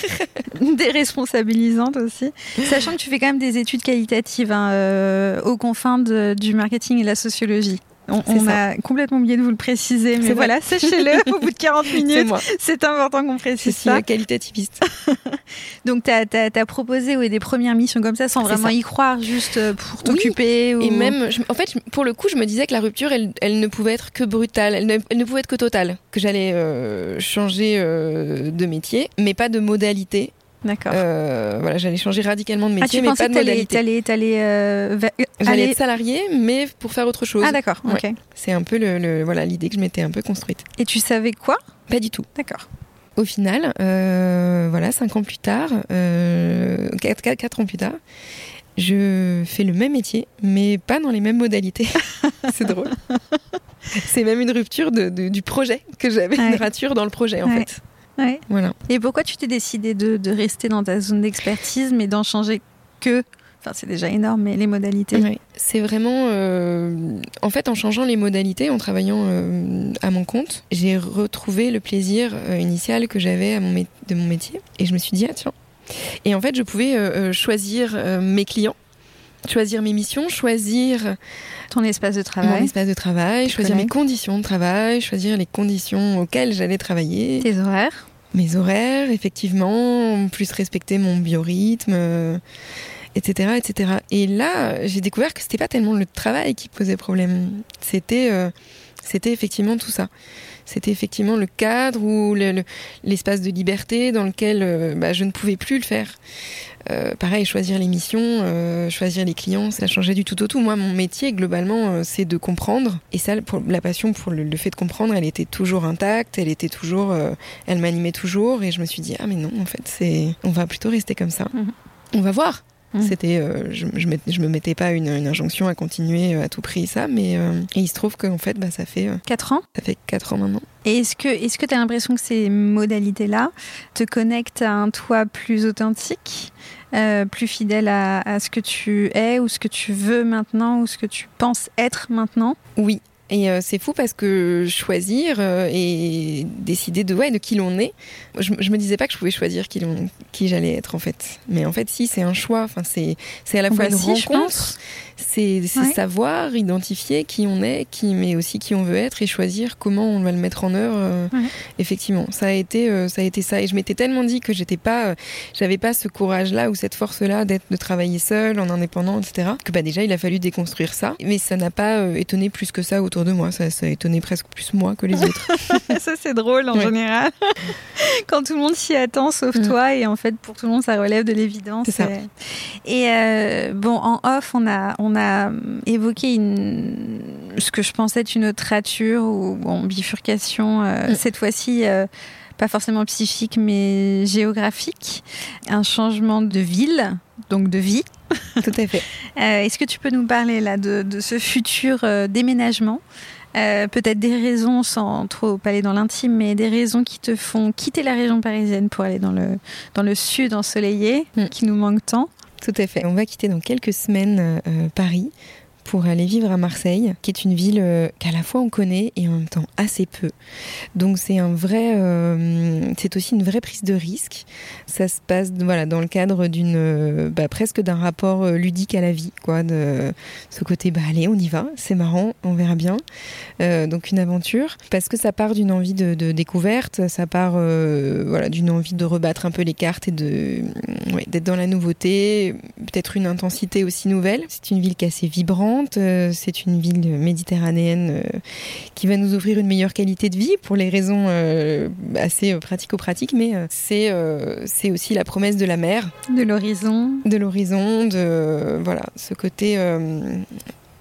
déresponsabilisante aussi. Sachant que tu fais quand même des études qualitatives hein, euh, aux confins du marketing et la sociologie. On, a complètement oublié de vous le préciser, mais voilà, sachez-le au bout de 40 minutes. C'est important qu'on précise ça. C'est qualitativiste. Donc, tu as, proposé des premières missions comme ça sans vraiment y croire, juste euh, pour t'occuper. Et même, en fait, pour le coup, je me disais que la rupture, elle, elle ne pouvait être que brutale, elle ne, pouvait être que totale, que j'allais euh, changer euh, de métier, mais pas de modalité. D'accord. Euh, voilà, j'allais changer radicalement de métier, ah, tu mais pas de modalité. Euh, j'allais être salarié, mais pour faire autre chose. Ah d'accord. ok. C'est un peu le, voilà l'idée que je m'étais un peu construite. Et tu savais quoi? Pas du tout. D'accord. Au final, euh, voilà, cinq ans plus tard, quatre, ans plus tard, je fais le même métier, mais pas dans les mêmes modalités. c'est drôle. C'est même une rupture de, du projet que j'avais, une rature dans le projet en fait. Voilà. Et pourquoi tu t'es décidé de, rester dans ta zone d'expertise, mais d'en changer que Enfin, c'est déjà énorme, mais les modalités? C'est vraiment. Euh, en fait, en changeant les modalités, en travaillant euh, à mon compte, j'ai retrouvé le plaisir euh, initial que j'avais de mon métier. Et je me suis dit, ah tiens. Et en fait, je pouvais choisir mes clients, choisir mes missions, choisir. Ton espace de travail. Mon espace de travail, choisir mes conditions de travail, choisir les conditions auxquelles j'allais travailler. Tes horaires mes horaires, effectivement, plus respecter mon biorhythme, etc., euh, etc. Et là, j'ai découvert que c'était pas tellement le travail qui posait problème. C'était, euh, c'était effectivement tout ça. C'était effectivement le cadre ou l'espace de liberté dans lequel euh, bah, je ne pouvais plus le faire. Euh, pareil, choisir les missions, euh, choisir les clients, ça changeait du tout au tout. Moi, mon métier, globalement, euh, c'est de comprendre. Et ça, pour, la passion pour le, fait de comprendre, elle était toujours intacte, elle était toujours, elle m'animait toujours. Et je me suis dit, ah mais non, en fait, c'est, on va plutôt rester comme ça. Mhm. On va voir. Mhm. C'était, je, je, me mettais pas une, injonction à continuer à tout prix ça, mais il se trouve qu'en fait, bah, ça fait 4 ans. Ça fait 4 ans maintenant. Et est-ce que, est-ce que tu as l'impression que ces modalités-là te connectent à un toi plus authentique euh, plus fidèle à, ce que tu es ou ce que tu veux maintenant ou ce que tu penses être maintenant? Oui. Et euh, c'est fou parce que choisir euh, et décider de, ouais, de qui l'on est, je, je me disais pas que je pouvais choisir qui, qui j'allais être en fait. Mais en fait, si, c'est un choix. Enfin, c'est, c'est à la fois une rencontre c'est savoir, identifier qui on est, qui, mais aussi qui on veut être et choisir comment on va le mettre en œuvre. Euh, effectivement, ça a été, euh, ça a été ça. Et je m'étais tellement dit que j'étais pas, euh, j'avais pas ce courage-là ou cette force-là d'être, de travailler seul, en indépendant, etc. Que bah déjà, il a fallu déconstruire ça. Mais ça n'a pas étonné plus que ça autour de moi. Ça, ça a étonné presque plus moi que les autres. ça, c'est drôle en général. Quand tout le monde s'y attend, sauf mm. toi, et en fait, pour tout le monde, ça relève de l'évidence. Ça. Et bon, en off, on a, on a évoqué une, ce que je pensais être une autre rature ou bon, bifurcation, euh, mm. cette fois-ci euh, pas forcément psychique mais géographique, un changement de ville, donc de vie. Tout à fait. Euh, est-ce que tu peux nous parler là de, ce futur déménagement? Peut-être des raisons, sans trop aller dans l'intime, mais des raisons qui te font quitter la région parisienne pour aller dans le, dans le sud ensoleillé, mm. qui nous manque tant. Tout à fait. On va quitter dans quelques semaines euh, Paris pour aller vivre à Marseille, qui est une ville euh, qu'à la fois on connaît et en même temps assez peu. Donc c'est un vrai, euh, c'est aussi une vraie prise de risque. Ça se passe voilà dans le cadre d'une, euh, bah, presque d'un rapport ludique à la vie, quoi, de ce côté bah allez on y va, c'est marrant, on verra bien. donc une aventure parce que ça part d'une envie de, découverte, ça part voilà d'une envie de rebattre un peu les cartes et de d'être dans la nouveauté, peut-être une intensité aussi nouvelle. C'est une ville qui est assez vibrante euh, c'est une ville méditerranéenne euh, qui va nous offrir une meilleure qualité de vie pour les raisons euh, assez pratico-pratiques, mais c'est c'est aussi la promesse de la mer, de l'horizon, de l'horizon, de voilà ce côté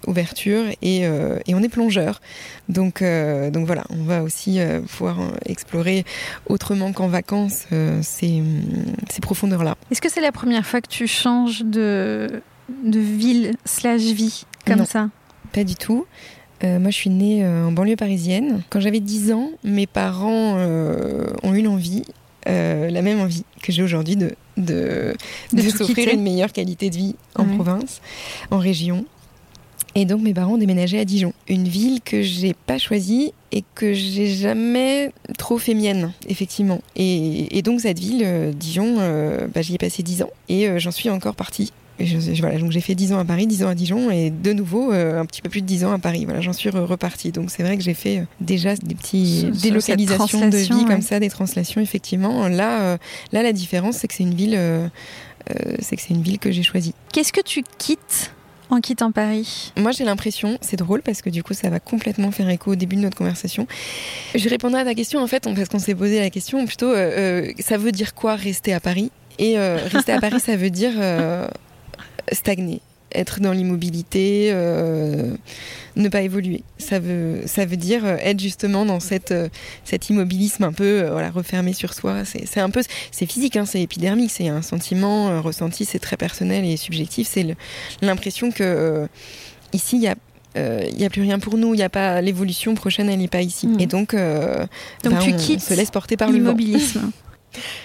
ouverture et, et, on est plongeur. Donc, donc voilà, on va aussi pouvoir explorer autrement qu'en vacances ces, ces profondeurs-là. Est-ce que c'est la première fois que tu changes de, de ville slash vie? Comme ça Pas du tout. Euh, moi, je suis née euh, en banlieue parisienne. Quand j'avais 10 ans, mes parents euh, ont eu l'envie, la même envie que j'ai aujourd'hui, de, de, de, s'offrir une meilleure qualité de vie en province, en région. Et donc, mes parents ont déménagé à Dijon, une ville que j'ai pas choisie et que j'ai jamais trop fait mienne, effectivement. Et, donc, cette ville, Dijon, bah, j'y ai passé 10 ans et j'en suis encore partie voilà, donc j'ai fait 10 ans à Paris, 10 ans à Dijon et de nouveau un petit peu plus de 10 ans à Paris. Voilà, j'en suis repartie. Donc c'est vrai que j'ai fait déjà des petites délocalisations de vie comme ça, des translations effectivement. Là, là la différence c'est que c'est une ville, c'est que c'est une ville que j'ai choisie. Qu'est-ce que tu quittes en quittant Paris? Moi, j'ai l'impression, c'est drôle parce que du coup, ça va complètement faire écho au début de notre conversation. Je répondrai à ta question en fait, parce qu'on s'est posé la question plutôt, euh, euh, ça veut dire quoi rester à Paris? Et euh, rester à Paris, ça veut dire stagner être dans l'immobilité, euh, ne pas évoluer. Ça veut, ça veut dire être justement dans cette, euh, cet immobilisme un peu euh, voilà, refermé sur soi. C'est un peu, c'est physique, hein, c'est épidermique, c'est un sentiment ressenti, c'est très personnel et subjectif. C'est l'impression que ici, il y a il n'y a plus rien pour nous, il y a pas l'évolution prochaine, elle n'est pas ici. Mmh. Et donc, donc tu on quittes se laisse porter par l'immobilisme.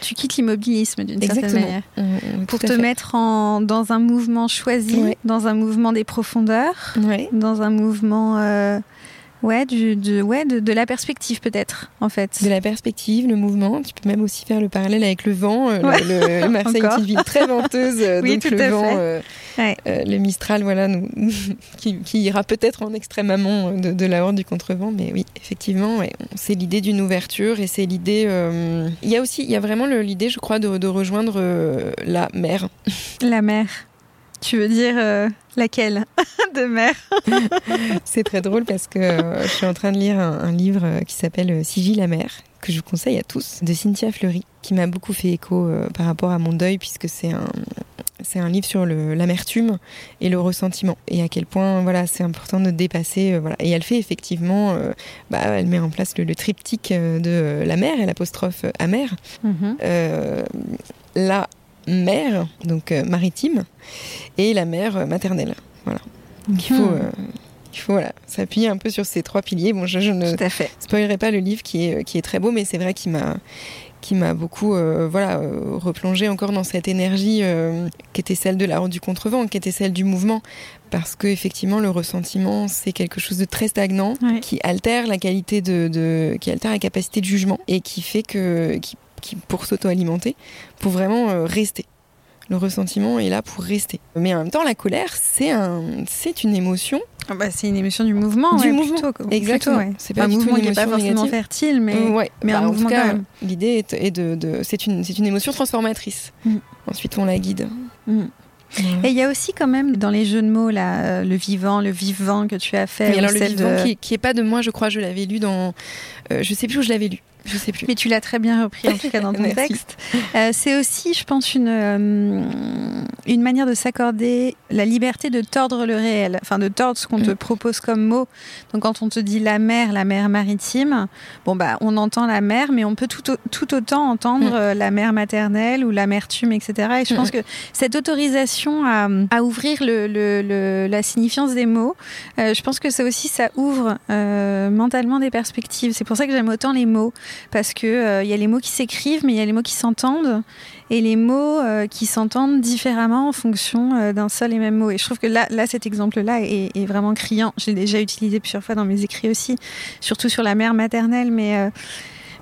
Tu quittes l'immobilisme d'une certaine manière. Mm, mm, pour te mettre en, dans un mouvement choisi, dans un mouvement des profondeurs, dans un mouvement euh, Ouais, du, de, ouais de, de, la perspective peut-être, en fait. De la perspective, le mouvement. Tu peux même aussi faire le parallèle avec le vent. Euh, le, Marseille est une ville très venteuse, euh, oui, donc le vent, euh, le Mistral, voilà, nous, qui, qui, ira peut-être en extrême amont de, de, la horde du contrevent. Mais oui, effectivement, c'est l'idée d'une ouverture et c'est l'idée. Il y a aussi, il y a vraiment l'idée, je crois, de, de rejoindre la mer. La mer. Tu veux dire euh, laquelle de mer C'est très drôle parce que euh, je suis en train de lire un, livre euh, qui s'appelle Sigil la mer, que je vous conseille à tous, de Cynthia Fleury, qui m'a beaucoup fait écho par rapport à mon deuil, puisque c'est un, c'est un livre sur l'amertume et le ressentiment et à quel point voilà c'est important de dépasser voilà. Et elle fait effectivement bah, elle met en place le, triptyque de la mer et l'apostrophe amère. Mm là mère, donc euh, maritime, et la mère euh, maternelle. Voilà. Donc il faut, hmm. euh, il faut voilà, s'appuyer un peu sur ces trois piliers. Bon, je, ne spoilerai pas le livre qui est, qui est très beau, mais c'est vrai qu'il m'a qui m'a beaucoup voilà replongé encore dans cette énergie qui était celle de la route du contrevent, qui était celle du mouvement, parce que effectivement le ressentiment c'est quelque chose de très stagnant qui altère la qualité de, de, qui altère la capacité de jugement et qui fait que qui pour s'auto-alimenter, pour vraiment euh, rester. Le ressentiment est là pour rester. Mais en même temps, la colère, c'est un, c'est une émotion. Ah bah, c'est une émotion du mouvement. Du mouvement. Exactement. C'est pas un mouvement qui n'est pas forcément fertile, mais, mais un bah, mouvement quand même. L'idée est, de, de c'est une, c'est une émotion transformatrice. Mm. Ensuite, on la guide. Mm. Et il y a aussi quand même dans les jeux de mots là, euh, le vivant, le vivant que tu as fait. Mais alors le vivant qui, qui est pas de moi, je crois, je l'avais lu dans, euh, je sais plus où je l'avais lu. Je sais plus. Mais tu l'as très bien repris en tout cas dans ton texte. Euh, c'est aussi, je pense, une, euh, une manière de s'accorder la liberté de tordre le réel, enfin de tordre ce qu'on te mm. propose comme mot. Donc quand on te dit la mer, la mer maritime, bon bah on entend la mer, mais on peut tout, tout autant entendre mm. euh, la mer maternelle ou l'amertume, etc. Et je pense mm. que cette autorisation à, à ouvrir le, le, la signifiance des mots, je pense que ça aussi ça ouvre mentalement des perspectives. C'est pour ça que j'aime autant les mots parce que euh, y a les mots qui s'écrivent, mais il y a les mots qui s'entendent et les mots euh, qui s'entendent différemment en fonction euh, d'un seul et même mot. Et je trouve que là, là cet exemple-là est, est, vraiment criant. J'ai déjà utilisé plusieurs fois dans mes écrits aussi, surtout sur la mère maternelle, mais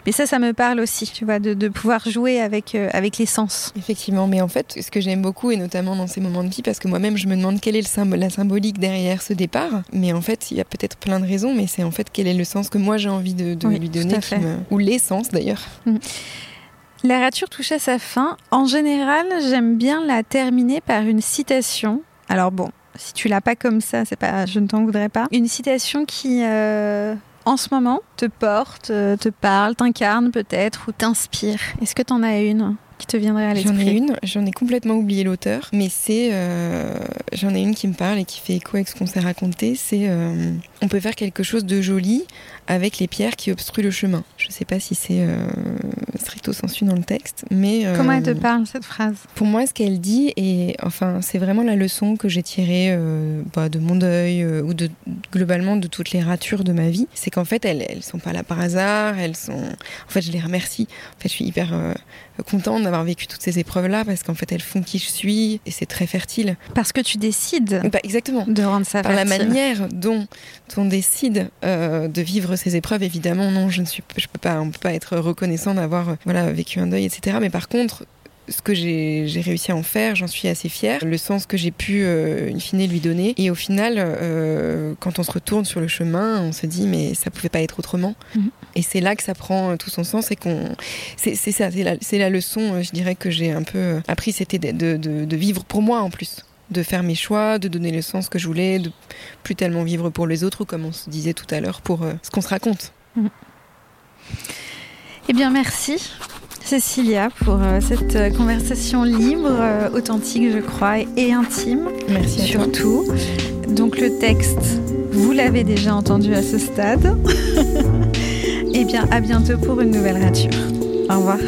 mais ça, ça me parle aussi, tu vois, de, pouvoir jouer avec, euh, avec les sens. Effectivement, mais en fait, ce que j'aime beaucoup, et notamment dans ces moments de vie, parce que moi-même, je me demande quelle est le symbole, la symbolique derrière ce départ. Mais en fait, il y a peut-être plein de raisons, mais c'est en fait quel est le sens que moi j'ai envie de, lui donner, ou l'essence d'ailleurs. Mm. La rature touche à sa fin. En général, j'aime bien la terminer par une citation. Alors bon, si tu l'as pas comme ça, c'est pas, je ne t'en voudrais pas. Une citation qui euh, en ce moment te porte, euh, te parle, t'incarne peut-être ou t'inspire. Est-ce que tu en as une? Qui te viendrait à l'esprit J'en ai une, j'en ai complètement oublié l'auteur, mais c'est euh, j'en ai une qui me parle et qui fait écho avec ce qu'on s'est raconté. C'est euh, on peut faire quelque chose de joli avec les pierres qui obstruent le chemin. Je ne sais pas si c'est euh, stricto sensu dans le texte, mais comment elle te parle cette phrase? Pour moi, ce qu'elle dit et enfin c'est vraiment la leçon que j'ai tirée bah, de mon deuil ou de globalement de toutes les ratures de ma vie, c'est qu'en fait elles elles sont pas là par hasard, elles sont en fait je les remercie. En fait, je suis hyper contente d'avoir vécu toutes ces épreuves-là parce qu'en fait, elles font qui je suis et c'est très fertile. Parce que tu décides bah, exactement. de rendre ça Par la manière dont on décide euh, de vivre ces épreuves, évidemment, non, je ne suis, je peux pas, on peut pas être reconnaissant d'avoir voilà vécu un deuil, etc. Mais par contre, ce que j'ai réussi à en faire, j'en suis assez fière. Le sens que j'ai pu, euh, in fine, lui donner. Et au final, euh, quand on se retourne sur le chemin, on se dit, mais ça pouvait pas être autrement. Mhm. Et c'est là que ça prend tout son sens et qu'on. C'est ça, c'est la, la, leçon, je dirais, que j'ai un peu appris, c'était de, de, de vivre pour moi en plus de faire mes choix, de donner le sens que je voulais, de plus tellement vivre pour les autres ou comme on se disait tout à l'heure pour euh, ce qu'on se raconte. Mhm. Eh bien, merci Cécilia pour euh, cette euh, conversation libre, authentique, je crois, et intime. Merci à surtout. Donc le texte, vous l'avez déjà entendu à ce stade. Eh bien, à bientôt pour une nouvelle rature. Au revoir.